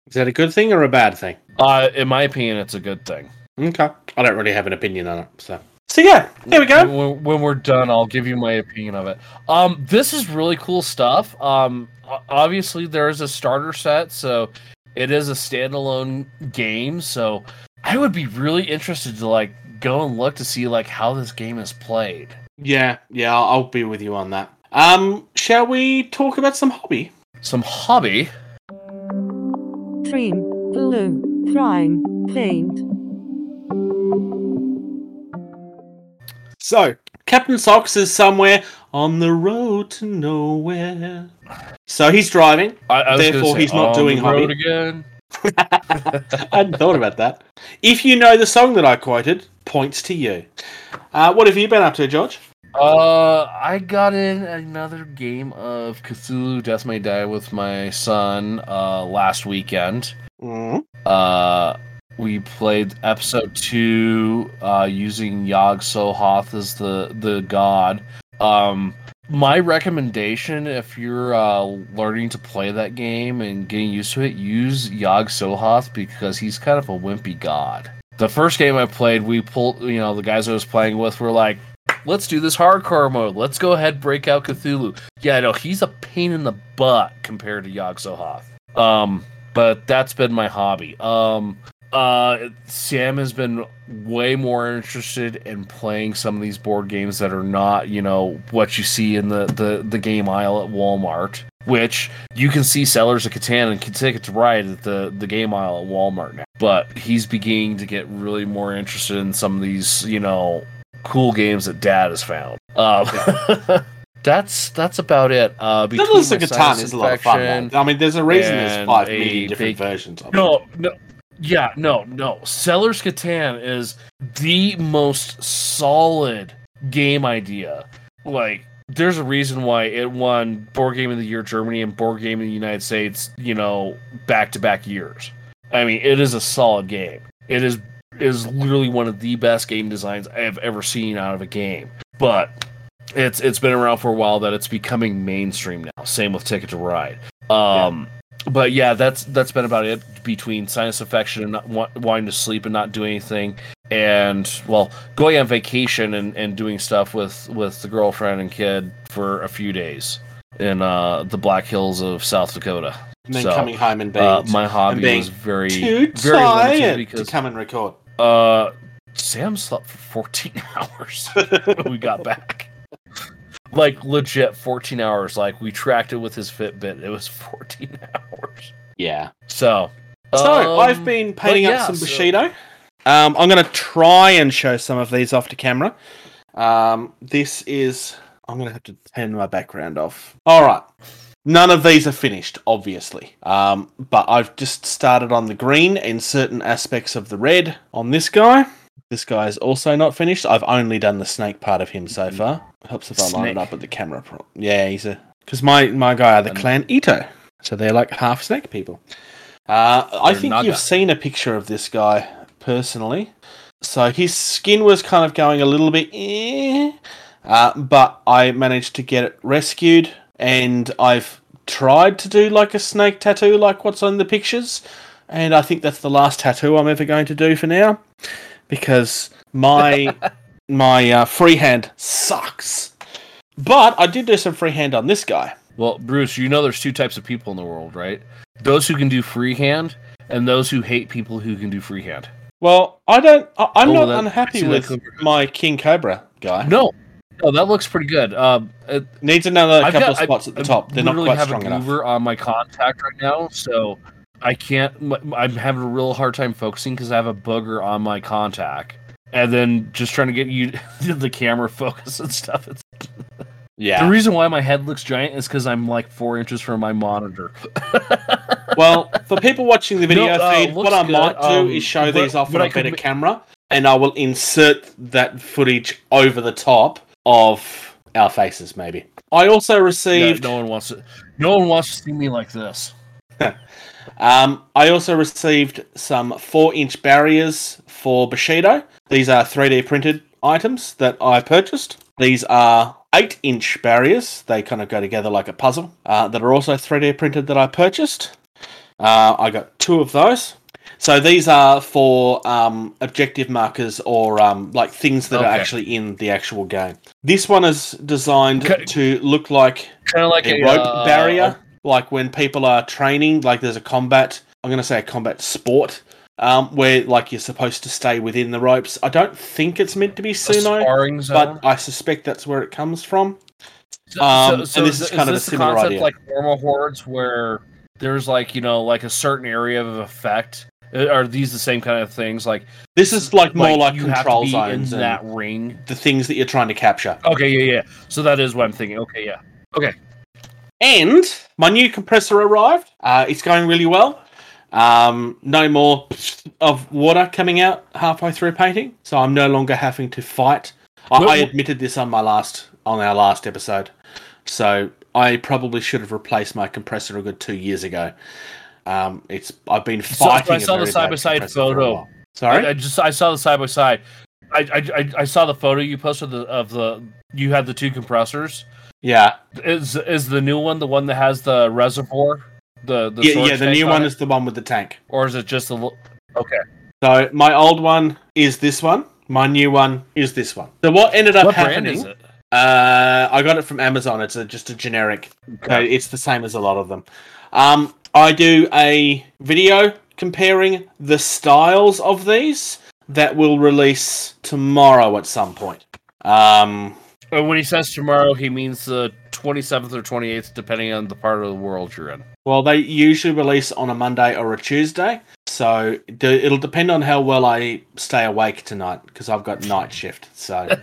Is that a good thing or a bad thing? uh, in my opinion, it's a good thing. Okay. I don't really have an opinion on it. So. So yeah, there we go. When, when we're done, I'll give you my opinion of it. Um, this is really cool stuff. Um, obviously there is a starter set, so it is a standalone game. So I would be really interested to like go and look to see like how this game is played. Yeah, yeah, I'll, I'll be with you on that. Um, shall we talk about some hobby? Some hobby. Cream, glue, prime, paint. So, Captain Socks is somewhere on the road to nowhere. So he's driving. I, I Therefore, say, he's not on doing the hobby. again. I hadn't thought about that. If you know the song that I quoted, points to you. Uh, what have you been up to, George? Uh, I got in another game of Cthulhu Death May Die with my son uh last weekend. Mm. Uh, we played episode two uh, using Yog-Sothoth as the the god. Um, my recommendation, if you're uh, learning to play that game and getting used to it, use Yog-Sothoth because he's kind of a wimpy god. The first game I played, we pulled, you know, the guys I was playing with were like, let's do this hardcore mode. Let's go ahead break out Cthulhu. Yeah, no, he's a pain in the butt compared to Yog-Sothoth. Um, but that's been my hobby. Um, uh, Sam has been way more interested in playing some of these board games that are not, you know, what you see in the the, the game aisle at Walmart. Which you can see Settlers of Catan and Ticket to Ride at the the game aisle at Walmart now. But he's beginning to get really more interested in some of these, you know, cool games that Dad has found. Um, that's that's about it. Uh, between Douglas the Catan is a lot of fun. infection- mate. I mean, there's a reason there's and five a million different big- versions of it. No, no, yeah, no, no. Settlers Catan is the most solid game idea. Like, there's a reason why it won Board Game of the Year Germany and Board Game of the United States. You know, back to back years. I mean, it is a solid game. It is is literally one of the best game designs I have ever seen out of a game. But it's it's been around for a while that it's becoming mainstream now. Same with Ticket to Ride. Um, but yeah, that's that's been about it between sinus infection and not wa- wanting to sleep and not do anything, and well, going on vacation and, and doing stuff with with the girlfriend and kid for a few days in uh, the Black Hills of South Dakota. and then so, coming home and being Uh, my hobby being was very too very tired to because come and record. uh, Sam slept for 14 hours when we got back. Like legit 14 hours. Like we tracked it with his Fitbit. It was 14 hours. yeah. So So I've Um, been painting but up yeah, some so- Bushido. Um, I'm going to try and show some of these off to camera. Um, this is. I'm going to have to turn my background off. All right. None of these are finished, obviously. Um, but I've just started on the green and certain aspects of the red on this guy. This guy is also not finished. I've only done the snake part of him so far. Helps if I line it up with the camera. Pro- yeah, he's a because my my guy are the clan Ito, so they're like half snake people. Uh, I think Naga. you've seen a picture of this guy personally. So his skin was kind of going a little bit, eh, uh, but I managed to get it rescued, and I've tried to do like a snake tattoo, like what's on the pictures, and I think that's the last tattoo I'm ever going to do for now, because my my uh, freehand sucks. But I did do some freehand on this guy. Well, Bruce, you know there's two types of people in the world, right? Those who can do freehand and those who hate people who can do freehand. Well, I don't. I, I'm Oh, not that- unhappy with my King Cobra guy. No, no, that looks pretty good. Um, it, Needs another I've couple got- of spots at the I top. They're not quite have strong a enough. goober on my contact right now, so I can't. I'm having a real hard time focusing because I have a booger on my contact, and then just trying to get you the camera focus and stuff. It's, Yeah. The reason why my head looks giant is because I'm like four inches from my monitor. well, for people watching the video No, uh, feed, what I good. might do Um, is show but- these off on a better ma- camera, and I will insert that footage over the top of our faces. Maybe. I also received. no one wants to. No one wants to see me like this. Um, I also received some four-inch barriers for Bushido. These are 3D printed items that I purchased. These are eight-inch barriers. They kind of go together like a puzzle. Uh, that are also 3D printed that I purchased. Uh, I got two of those. So these are for um, objective markers or um, like things that are actually in the actual game. This one is designed Okay. to look like Kind of like a a, rope uh, barrier, like when people are training, like there's a combat. I'm going to say a combat sport, um, where like you're supposed to stay within the ropes. I don't think it's meant to be sumo, sparring zone. but I suspect that's where it comes from. So- Um, so- and this so is kind of a similar concept idea. like normal hordes where there's like you know like a certain area of effect. Uh, Are these the same kind of things? Like This is like more like, to control zones in and that ring. the things that you're trying to capture. Okay, yeah, yeah. So that is what I'm thinking. Okay, yeah. Okay. And my new compressor arrived. Uh, it's going really well. Um, no more of water coming out halfway through painting, so I'm no longer having to fight. I, Well, I admitted this on my last on our last episode, so I probably should have replaced my compressor a good two years ago. Um, it's I've been fighting. so I saw the compressor for a photo. Sorry. I, I just I saw the side by side. I, I I- I saw the photo you posted of the, of the you had the two compressors. yeah, Is is the new one the one that has the reservoir? The the yeah, yeah. The new on one it? is the one with the tank. or is it just the l- okay? So my old one is this one. My new one is this one. So what ended up What happening? brand is it? Uh, I got it from Amazon. It's a, just a generic. So Okay. it's the same as a lot of them. Um, I do a video comparing the styles of these that will release tomorrow at some point. Um, And when he says tomorrow, he means the 27th or 28th, depending on the part of the world you're in. well, they usually release on a Monday or a Tuesday, so it'll depend on how well I stay awake tonight because I've got night shift. So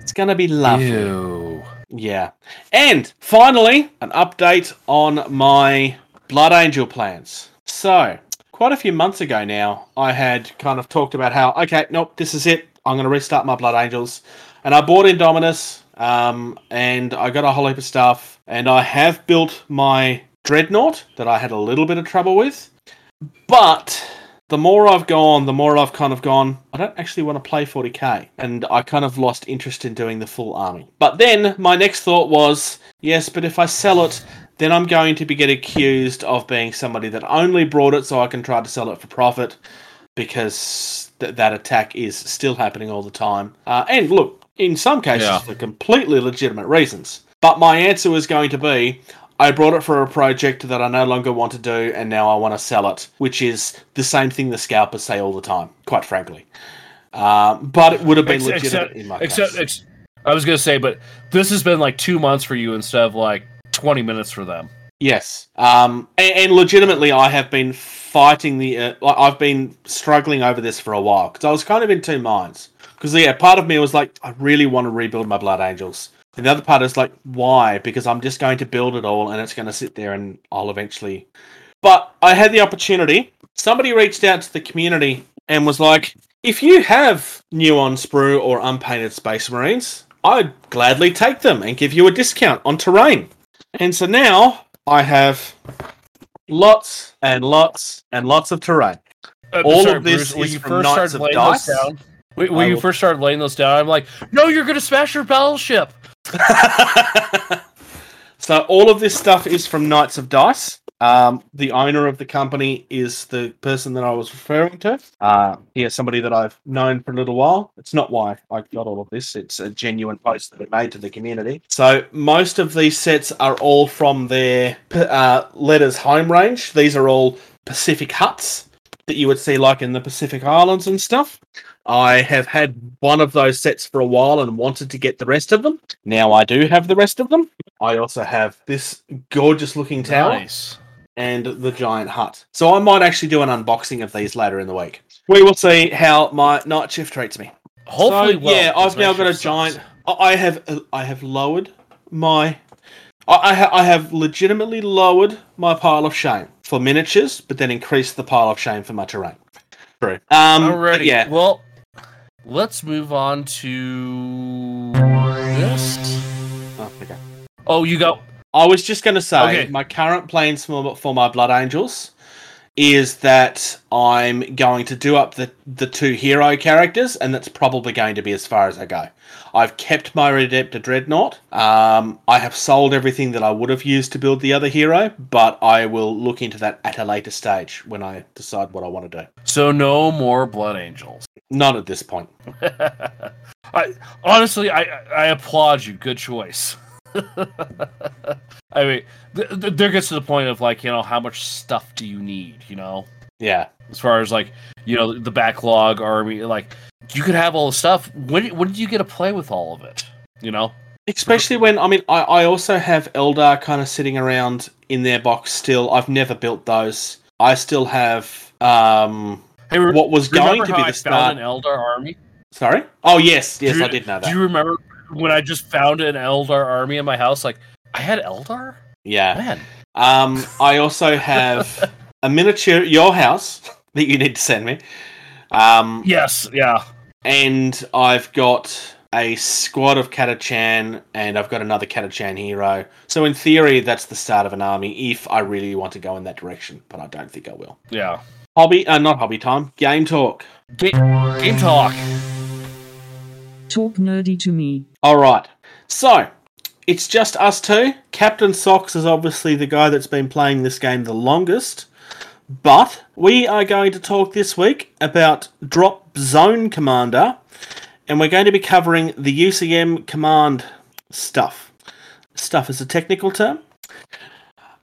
it's gonna be lovely. Ew. Yeah. And finally, an update on my Blood Angel plans. So, quite a few months ago now, I had kind of talked about how, okay, nope, this is it. I'm going to restart my Blood Angels. And I bought Indomitus, um, and I got a whole heap of stuff. And I have built my Dreadnought that I had a little bit of trouble with. But the more I've gone, the more I've kind of gone, I don't actually want to play 40k. And I kind of lost interest in doing the full army. But then my next thought was, yes, but if I sell it, then I'm going to be get accused of being somebody that only brought it so I can try to sell it for profit because th- that attack is still happening all the time. Uh, and look, in some cases, Yeah. for completely legitimate reasons. But my answer was going to be I brought it for a project that I no longer want to do, and now I want to sell it, which is the same thing the scalpers say all the time, quite frankly. Um, but it would have been Ex- legitimate except, in my except, case. ex- I was gonna say, but this has been like two months for you instead of like 20 minutes for them. Yes. Um, and, and legitimately, I have been fighting the. Uh, I've been struggling over this for a while because I was kind of in two minds. Because yeah, part of me was like, I really want to rebuild my Blood Angels, and the other part is like, why? Because I'm just going to build it all, and it's going to sit there, and I'll eventually. But I had the opportunity. Somebody reached out to the community and was like, if you have new on sprue or unpainted Space Marines, I'd gladly take them and give you a discount on terrain. And so now I have lots and lots and lots of terrain. Uh, All sorry, of this Bruce, is from Knights of Dice. down. When, when you first started laying those down, I'm like, no, you're gonna smash your battleship. so all of this stuff is from Knights of Dice. Um, the owner of the company is the person that I was referring to. Uh, he is somebody that I've known for a little while. It's not why I got all of this. It's a genuine post that I made to the community. So most of these sets are all from their uh, Letters home range. These are all Pacific huts that you would see like in the Pacific Islands and stuff. I have had one of those sets for a while and wanted to get the rest of them. Now I do have the rest of them. I also have this gorgeous looking tower Nice. and the giant hut. So I might actually do an unboxing of these later in the week. We will see how my night shift treats me. Hopefully, So, well, yeah, I've now got a giant. sucks. I have I have lowered my. I I, ha- I have legitimately lowered my pile of shame for miniatures, but then increased the pile of shame for my terrain. True. Um. Alrighty. Yeah. Well, let's move on to this. Oh, okay. Oh, you got I was just going to say Okay. my current plans for, for my Blood Angels is that I'm going to do up the, the two hero characters, and that's probably going to be as far as I go. I've kept my Redemptor Dreadnought. Um, I have sold everything that I would have used to build the other hero, but I will look into that at a later stage when I decide what I want to do. so no more Blood Angels. Not at this point. I honestly, I I applaud you. Good choice. I mean, th- th- there gets to the point of like, you know, how much stuff do you need? You know, Yeah. as far as like, you know, the backlog army. Like, you could have all the stuff. When when did you get to play with all of it? You know, Especially when I mean I, I also have Eldar kind of sitting around in their box still. I've never built those. I still have um hey, re- what was going to be I the found start. an Eldar army? Sorry. Oh yes, yes, you- I did know that. Do you remember when I just found an Eldar army in my house? Like, I had Eldar. Yeah. Man, Um, I also have a miniature your house that you need to send me. Um, yes, yeah. and I've got a squad of Catachan, and I've got another Catachan hero. So in theory, that's the start of an army if I really want to go in that direction, but I don't think I will. Yeah. Hobby, uh, not hobby time. Game talk. Ga- game talk. Talk nerdy to me. All right. So it's just us two. Captain Socks is obviously the guy that's been playing this game the longest. But we are going to talk this week about Drop Zone Commander, and we're going to be covering the UCM command stuff. Stuff is a technical term.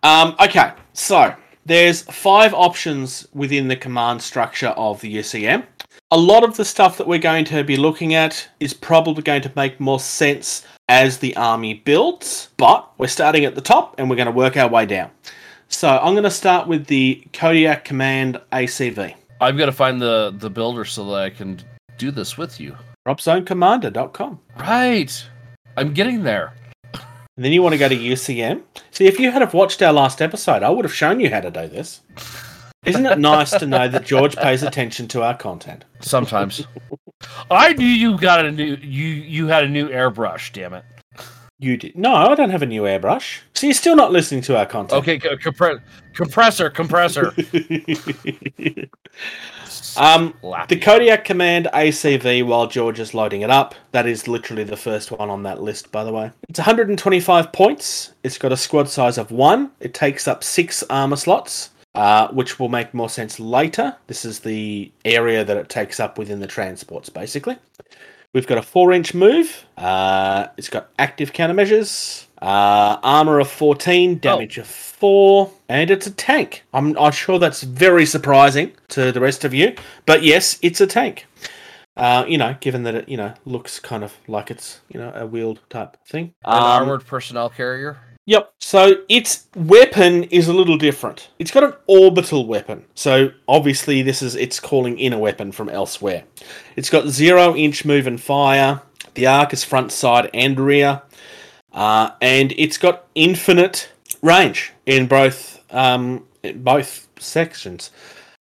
Um, okay, so there's five options within the command structure of the UCM. A lot of the stuff that we're going to be looking at is probably going to make more sense as the army builds, but we're starting at the top and we're going to work our way down. So I'm going to start with the Kodiak Command ACV. I've got to find the the builder so that I can do this with you. dropzonecommander.com. Right. I'm getting there. And then you want to go to UCM. See, if you had have watched our last episode, I would have shown you how to do this. Isn't it nice to know that George pays attention to our content? Sometimes. I knew you got a new you you had a new airbrush. Damn it. You did. No, I don't have a new airbrush. So you're still not listening to our content. Okay, compre- compressor, compressor. um, the Kodiak Command ACV while George is loading it up. That is literally the first one on that list, by the way. It's 125 points. It's got a squad size of one. It takes up six armor slots, uh, which will make more sense later. This is the area that it takes up within the transports, basically. We've got a four inch move. Uh, it's got active countermeasures, uh, armor of 14, damage of 4, and it's a tank. I'm, I'm sure that's very surprising to the rest of you, but yes, it's a tank. Uh, you know, given that it, you know, looks kind of like it's, you know, a wheeled type thing. An Um, armored personnel carrier. Yep. So its weapon is a little different. It's got an orbital weapon. So obviously this is it's calling in a weapon from elsewhere. It's got zero inch move and fire. The arc is front, side, and rear. Uh, and it's got infinite range in both um, in both sections.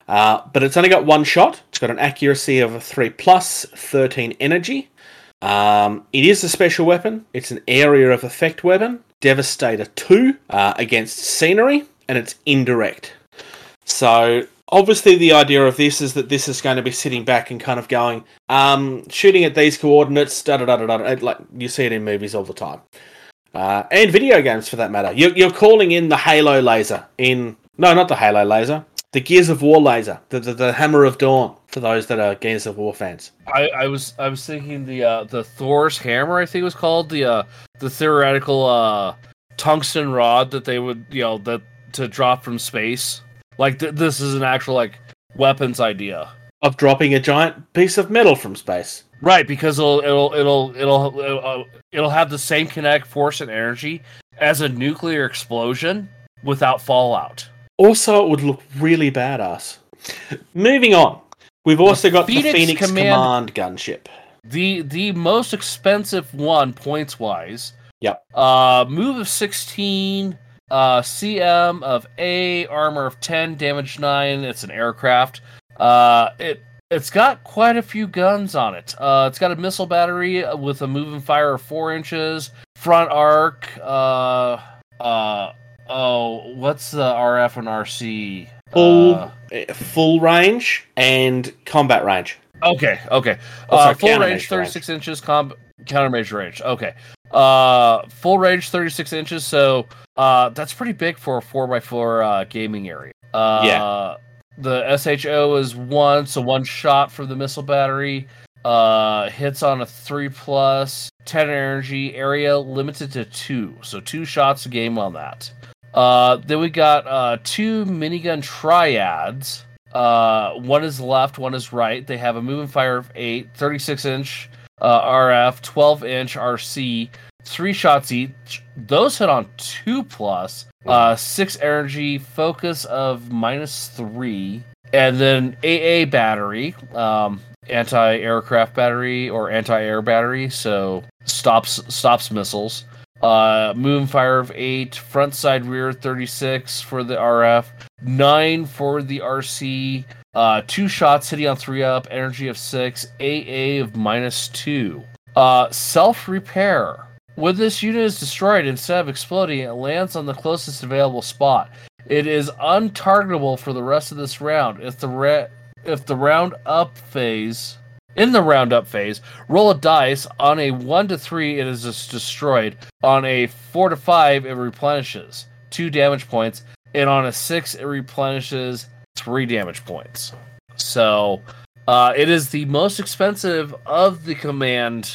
Uh, but it's only got one shot. It's got an accuracy of a three plus, thirteen energy. Um, it is a special weapon. It's an area of effect weapon. Devastator 2 uh, against scenery, and it's indirect. So, obviously, the idea of this is that this is going to be sitting back and kind of going, um, shooting at these coordinates, da da da da da. Like you see it in movies all the time. Uh, and video games for that matter. You're, you're calling in the Halo laser in. No, not the Halo laser. The Gears of War laser. The, the, the Hammer of Dawn for those that are Gears of War fans. I, I was I was thinking the uh, the Thor's hammer I think it was called the uh, the theoretical uh, tungsten rod that they would you know that to drop from space. Like th- this is an actual like weapons idea. Of dropping a giant piece of metal from space. Right, because it'll it'll it'll it'll it'll, uh, it'll have the same kinetic force and energy as a nuclear explosion without fallout. Also, it would look really badass. Moving on. We've also got the Phoenix Phoenix Command- Command gunship. The the most expensive one points wise. Yep. Uh, move of sixteen. Uh, CM of A, armor of ten, damage nine. It's an aircraft. Uh, it it's got quite a few guns on it. Uh, it's got a missile battery with a move and fire of four inches, front arc. Uh, uh, oh, what's the RF and RC? Full, Uh, eh, full range and combat range. Okay, okay. Oh, Uh, full range, range. 36 inches, com- countermeasure range. Okay. Uh, full range, 36 inches. So uh, that's pretty big for a 4x4 uh, gaming area. Uh, Yeah. The SHO is one, so one shot for the missile battery. Uh, hits on a 3 plus, 10 energy, area limited to two. So two shots a game on that. Uh, then we got uh, two minigun triads. Uh, one is left, one is right. They have a moving fire of 8, 36 inch uh, RF, 12 inch RC, three shots each. Those hit on 2 plus, uh, 6 energy, focus of minus 3, and then AA battery, um, anti aircraft battery or anti air battery, so stops stops missiles. Uh, move fire of 8, front side rear 36 for the RF, 9 for the RC, uh, two shots hitting on three up, energy of six, AA of minus two. Uh, self repair. When this unit is destroyed, instead of exploding, it lands on the closest available spot. It is untargetable for the rest of this round. If the if the round up phase, in the roundup phase, roll a dice. On a one to three, it is just destroyed. On a four to five, it replenishes two damage points, and on a six, it replenishes three damage points. So, uh, it is the most expensive of the command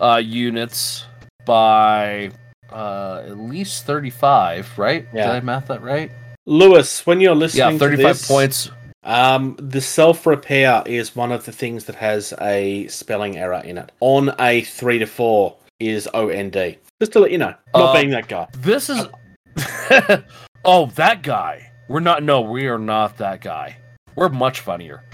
uh, units by uh, at least 35, right? Yeah. Did I math that right? Lewis, when you're listening Yeah, 35 to this, points. Um, the self repair is one of the things that has a spelling error in it. On a three to four is O N D. Just to let you know, not Uh, being that guy. This is. oh, that guy. We're not. No, we are not that guy. We're much funnier.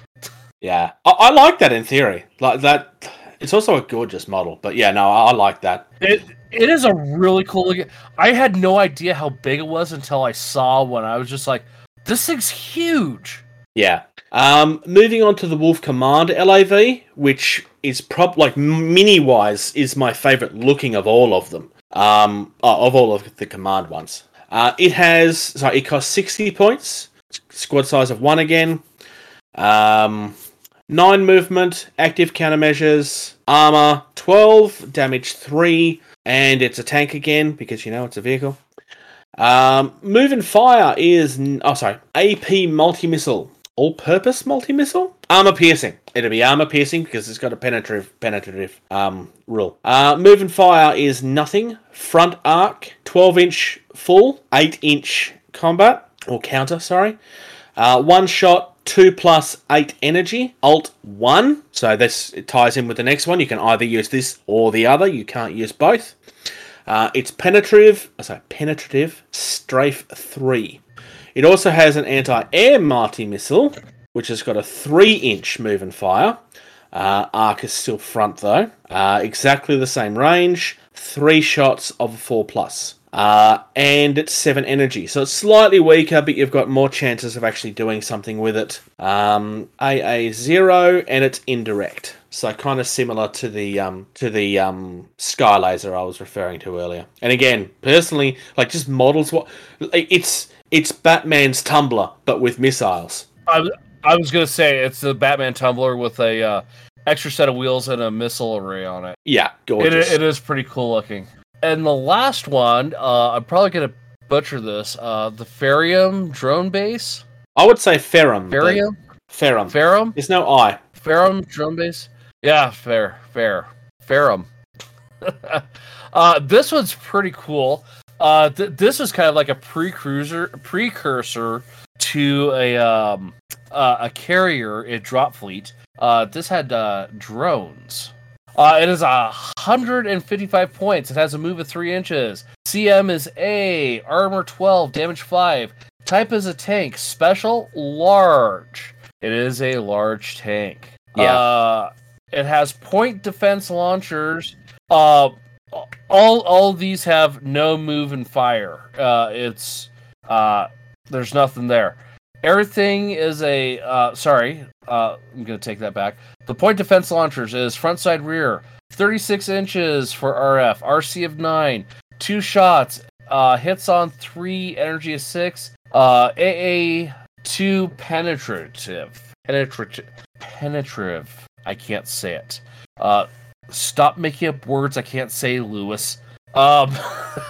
Yeah, I, I like that in theory. Like that, it's also a gorgeous model. But yeah, no, I, I like that. It it is a really cool. I had no idea how big it was until I saw one. I was just like, "This thing's huge." Yeah. Um, moving on to the Wolf Command LAV, which is prob like mini wise is my favorite looking of all of them. Um, oh, of all of the command ones. Uh, it has so it costs sixty points. Squad size of one again. Um, nine movement, active countermeasures, armor twelve, damage three, and it's a tank again because you know it's a vehicle. Um, move and fire is oh sorry, AP multi missile, all purpose multi missile, armor piercing. It'll be armor piercing because it's got a penetrative penetrative um rule. Uh, move and fire is nothing. Front arc, twelve inch full, eight inch combat or counter. Sorry, uh, one shot, two plus eight energy, alt one. So this ties in with the next one. You can either use this or the other. You can't use both. Uh, it's penetrative, sorry, penetrative strafe three. It also has an anti-air multi missile, which has got a three-inch move and fire. Uh, arc is still front though. Uh, exactly the same range. Three shots of a four plus. Uh, and it's seven energy, so it's slightly weaker, but you've got more chances of actually doing something with it. Um, AA zero, and it's indirect, so kind of similar to the um, to the um, sky laser I was referring to earlier. And again, personally, like just models what it's it's Batman's tumbler, but with missiles. I, I was gonna say it's the Batman tumbler with a uh, extra set of wheels and a missile array on it. Yeah, It, it is pretty cool looking. And the last one, uh, I'm probably gonna butcher this. Uh, the Ferium drone base. I would say Ferrum. Ferium. Ferrum. Ferrum. There's no I. Ferrum drone base. Yeah, fair, fair, Ferrum. uh, this one's pretty cool. Uh, th- this is kind of like a precursor precursor to a um, uh, a carrier in Drop Fleet. Uh, this had uh, drones. Uh, it is a hundred and fifty-five points. It has a move of three inches. CM is A. Armor twelve. Damage five. Type is a tank. Special large. It is a large tank. Yeah. Uh, it has point defense launchers. Uh, all all these have no move and fire. Uh, it's uh, there's nothing there. Everything is a uh, sorry. Uh, I'm gonna take that back. The point defense launchers is front side rear, 36 inches for RF, RC of nine, two shots, uh, hits on three, energy of six, uh, AA two penetrative, penetrative, penetrative. I can't say it. Uh, stop making up words I can't say, Lewis. Um,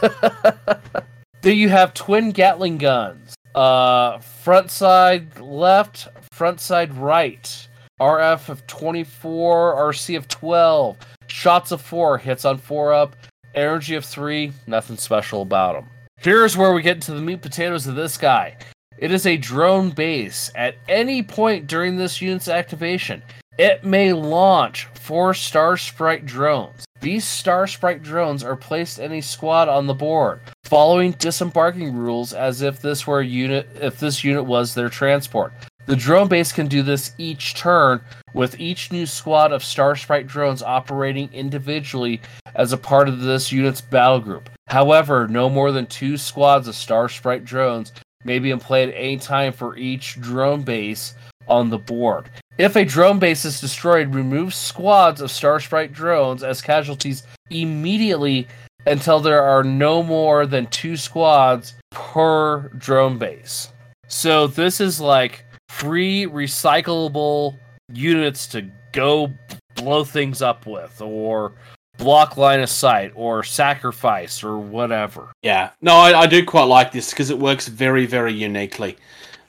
then you have twin Gatling guns. Uh, front side left, front side right. RF of 24, RC of 12. Shots of 4, hits on 4 up. Energy of 3, nothing special about them. Here's where we get into the meat potatoes of this guy. It is a drone base. At any point during this unit's activation, it may launch four Star Sprite drones. These Star Sprite drones are placed in a squad on the board, following disembarking rules as if this were a unit if this unit was their transport. The drone base can do this each turn, with each new squad of Star Sprite drones operating individually as a part of this unit's battle group. However, no more than two squads of Star Sprite drones may be in play at any time for each drone base on the board. If a drone base is destroyed, remove squads of Star Sprite drones as casualties immediately until there are no more than two squads per drone base. So this is like free recyclable units to go blow things up with or block line of sight or sacrifice or whatever. Yeah. No, I, I do quite like this because it works very, very uniquely.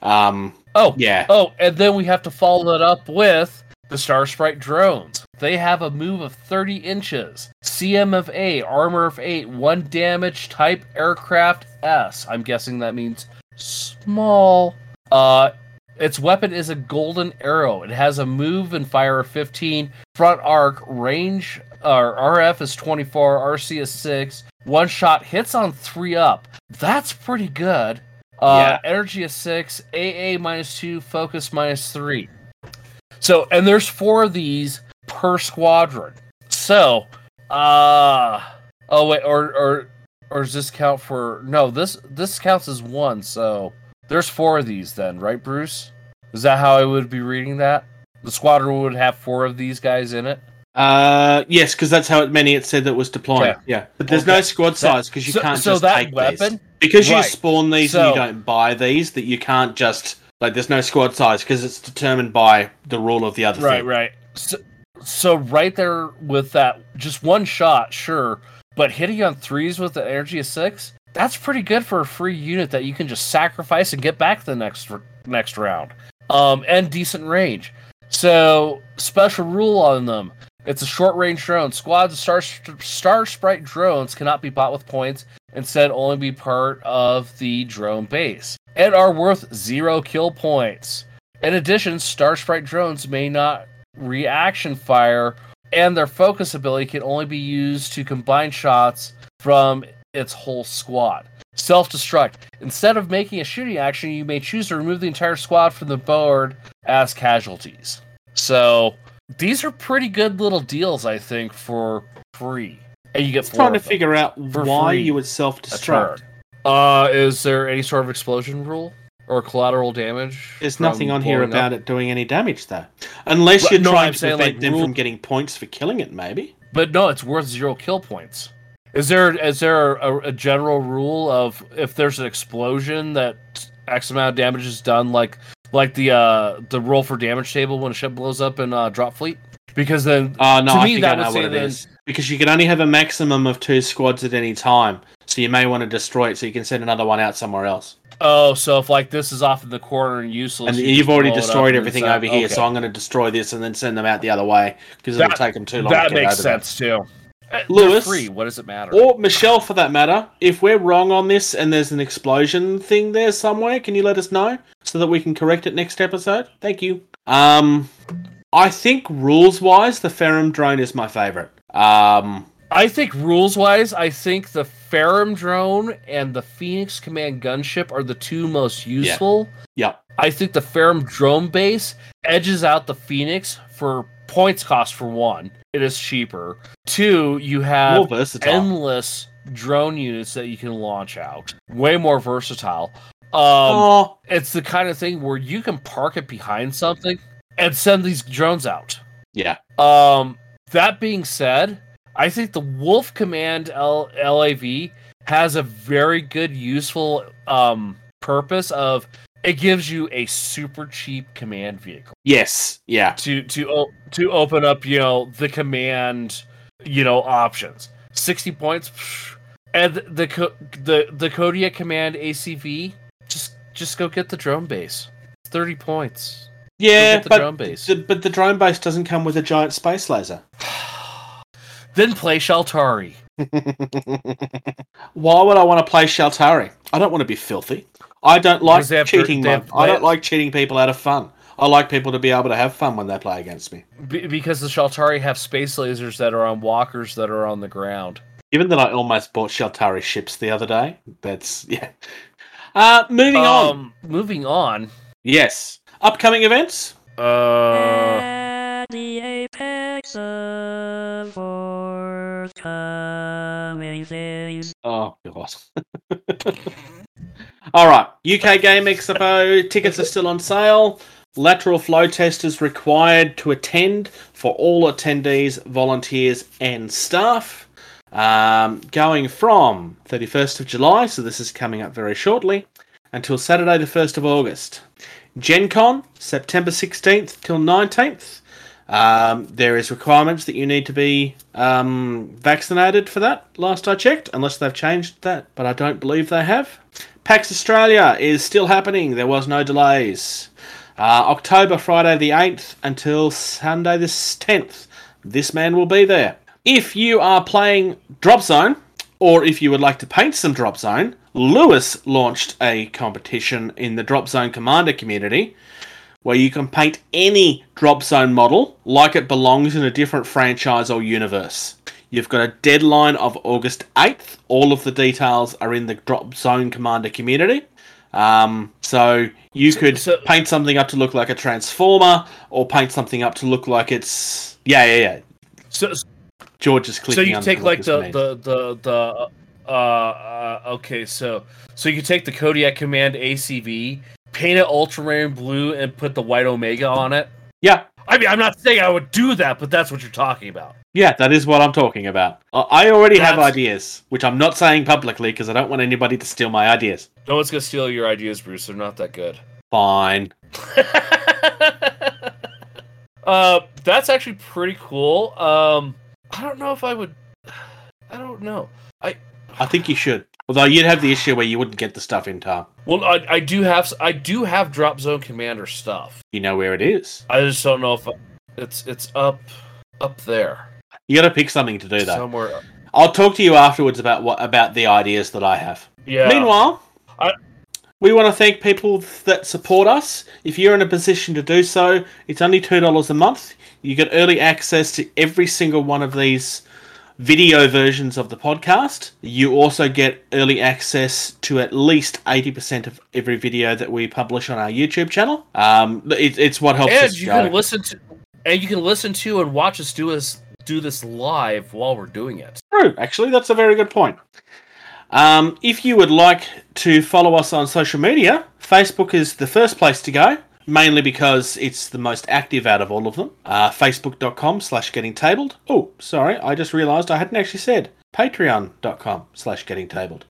Um, Oh, yeah. Oh, and then we have to follow that up with the Star Sprite drones. They have a move of 30 inches, CM of 8, armor of 8, 1 damage, type aircraft S. I'm guessing that means small. Uh, its weapon is a golden arrow. It has a move and fire of 15, front arc, range, uh, RF is 24, RC is 6, one shot hits on 3 up. That's pretty good. Uh, Energy is six, AA minus two, focus minus three. So, and there's four of these per squadron. So, uh, oh wait, or or or does this count for? No, this this counts as one. So there's four of these then, right, Bruce? Is that how I would be reading that? The squadron would have four of these guys in it. Uh, yes, because that's how many it said that was deploying. Okay. Yeah, but there's no squad size because you so, can't so just that take weapon. these. Because you Right. spawn these and So- you don't buy these. That you can't just like. There's no squad size because it's determined by the rule of the other Right, thing. right. So, so right there with that, just one shot, sure, but hitting on threes with the energy of six, that's pretty good for a free unit that you can just sacrifice and get back the next r- next round. Um, and decent range. So special rule on them: it's a short range drone. Squads of star star sprite drones cannot be bought with points. Instead, only be part of the drone base and are worth zero kill points. In addition, Star Sprite drones may not reaction fire, and their focus ability can only be used to combine shots from its whole squad. Self destruct. Instead of making a shooting action, you may choose to remove the entire squad from the board as casualties. So these are pretty good little deals, I think, for free. And you get trying to figure out why you would self destruct. Uh, is there any sort of explosion rule or collateral damage? There's nothing on here about up? it doing any damage, though. Unless you're trying to saying, prevent like, them rule- from getting points for killing it, maybe. But no, it's worth zero kill points. Is there is there a, a general rule of if there's an explosion that X amount of damage is done, like like the uh the roll for damage table when a ship blows up in uh, Drop Fleet? Because then Oh, no, To I me, that I would what say it then- is. Because you can only have a maximum of two squads at any time. So you may want to destroy it so you can send another one out somewhere else. oh, so if like this is off in the corner and useless, And you you've already blow it up destroyed everything over here, okay. so I'm going to destroy this and then send them out the other way because it'll take them too long that to makes over there. sense too. Uh, Lewis? free. What does it matter? Or Michelle, for that matter, if we're wrong on this and there's an explosion thing there somewhere, can you let us know so that we can correct it next episode? Thank you. Um, I think rules wise, the Ferrum drone is my favorite. Um, I think rules wise, I think the Ferrum drone and the Phoenix Command gunship are the two most useful. yeah, I think the Ferrum drone base edges out the Phoenix for points cost for one. It is cheaper. Two, you have endless drone units that you can launch out. Way more versatile. Um, oh, it's the kind of thing where you can park it behind something and send these drones out. yeah, Um, that being said, I think the Wolf Command L- LAV has a very good, useful um, purpose of it gives you a super cheap command vehicle yes, yeah, to to to open up, you know, the command, you know, options. Sixty points, and the the the Kodiak Command ACV. Just just go get the drone base. Thirty points. yeah. the But the, but the drone base doesn't come with a giant space laser. then play Shaltari. Why would I want to play Shaltari? I don't want to be filthy. I don't like Because they have- cheating. they have- I don't like cheating people out of fun. I like people to be able to have fun when they play against me. Be- because the Shaltari have space lasers that are on walkers that are on the ground. Given that I almost bought Shaltari ships the other day, that's yeah. Uh, moving on. Um, moving on. Yes, upcoming events. Uh, At the apex of forthcoming things. Oh god. All right, UK Game Expo tickets are still on sale. Lateral flow test is required to attend for all attendees, volunteers, and staff. Um, going from 31st of July, so this is coming up very shortly, until Saturday the 1st of August. Gen Con, September 16th till 19th. Um, there is requirements that you need to be um, vaccinated for that. Last I checked, unless they've changed that, but I don't believe they have. PAX Australia is still happening. There was no delays. Uh, October Friday the 8th until Sunday the 10th. This man will be there. If you are playing Drop Zone, or if you would like to paint some Drop Zone, Lewis launched a competition in the Drop Zone Commander community where you can paint any drop zone model like it belongs in a different franchise or universe. You've got a deadline of August 8th. All of the details are in the Drop Zone Commander community. Um, so you could so- paint something up to look like a transformer, or paint something up to look like it's yeah, yeah, yeah. so George is clicking. so you on take like the, the the the uh, uh okay so so you take the Kodiak Command ACV, paint it ultramarine blue, and put the white Omega on it. yeah, I mean, I'm not saying I would do that, but that's what you're talking about. yeah, that is what I'm talking about. I I already have ideas, which I'm not saying publicly because I don't want anybody to steal my ideas. No one's gonna steal your ideas, Bruce. They're not that good. Fine. uh, that's actually pretty cool. Um, I don't know if I would. I don't know. I I think you should. Although you'd have the issue where you wouldn't get the stuff in time. well, I, I do have I do have Drop Zone Commander stuff. You know where it is. I just don't know if it's it's up up there You got to pick something to do that. somewhere. I'll talk to you afterwards about what about the ideas that I have. Yeah. Meanwhile, I- we want to thank people that support us. If you're in a position to do so, it's only two dollars a month. You get early access to every single one of these video versions of the podcast. You also get early access to at least 80% of every video that we publish on our YouTube channel. Um, it, it's what helps and us you go. can listen to and you can listen to and watch us do us do this live while we're doing it. True, actually, that's a very good point. Um, if you would like to follow us on social media, Facebook is the first place to go, mainly because it's the most active out of all of them. Uh, Facebook.com slash getting tabled. Oh, sorry, I just realised I hadn't actually said. Patreon.com slash getting tabled.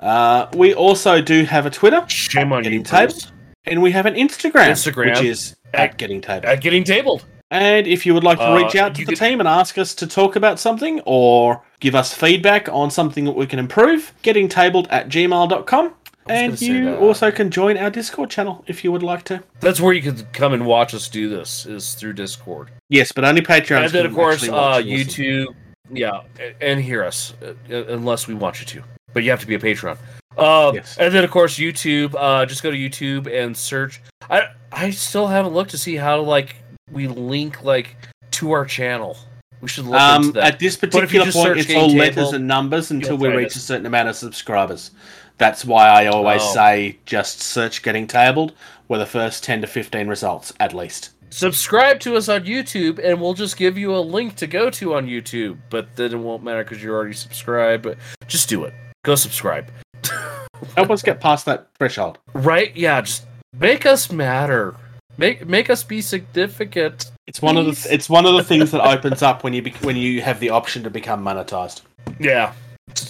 Uh, we also do have a Twitter, Shame on Getting you, tabled. Bruce. and we have an Instagram, Instagram. which is at getting tabled. At getting tabled. And if you would like to Uh, reach out to the could- team and ask us to talk about something or give us feedback on something that we can improve, gettingtabled at gmail.com. And you also can join our Discord channel if you would like to. That's where you can come and watch us do this is through Discord. Yes, but only Patreons and then of course uh. YouTube, yeah, and hear us uh, unless we want you to. But you have to be a patron. Uh, Yes. And then of course YouTube. Uh, just go to YouTube and search. I I still haven't looked to see how like we link like to our channel. We should look Um, that. at this particular point, it's all Table, letters and numbers until we reach us. a certain amount of subscribers. That's why I always Oh. say just search Getting Tabled with the first 10 to 15 results, at least. subscribe to us on YouTube, and we'll just give you a link to go to on YouTube. But then it won't matter because you're already subscribed. But just do it. Go subscribe. Help us get past that threshold. Right? Yeah. Just make us matter. Make make us be significant. It's one of the it's one of the things that opens up when you bec when you have the option to become monetized. Yeah.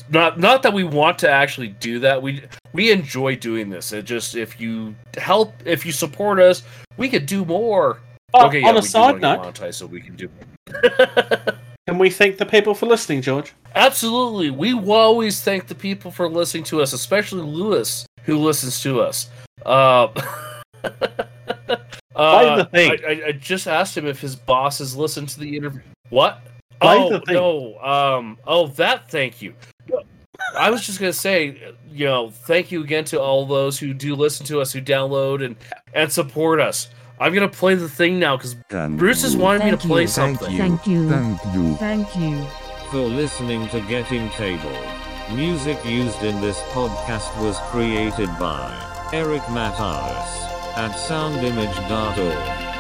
Not not that we want to actually do that. We we enjoy doing this. It just if you help, if you support us, we could do more. Oh, okay, yeah, on a we side note, monetized, so we can do. can we thank the people for listening, George? Absolutely. We will always thank the people for listening to us, especially Lewis, who listens to us. Uh, uh, the thing. I, I, I just asked him if his bosses listened to the interview. What? Play oh the thing. no. Um. Oh, that. Thank you. I was just gonna say, you know, thank you again to all those who do listen to us, who download and and support us. I'm gonna play the thing now because Bruce has wanted me to play you. something. Thank you. Thank you Thank you. for listening to Getting Table. Music used in this podcast was created by Eric Matyas at soundimage.org.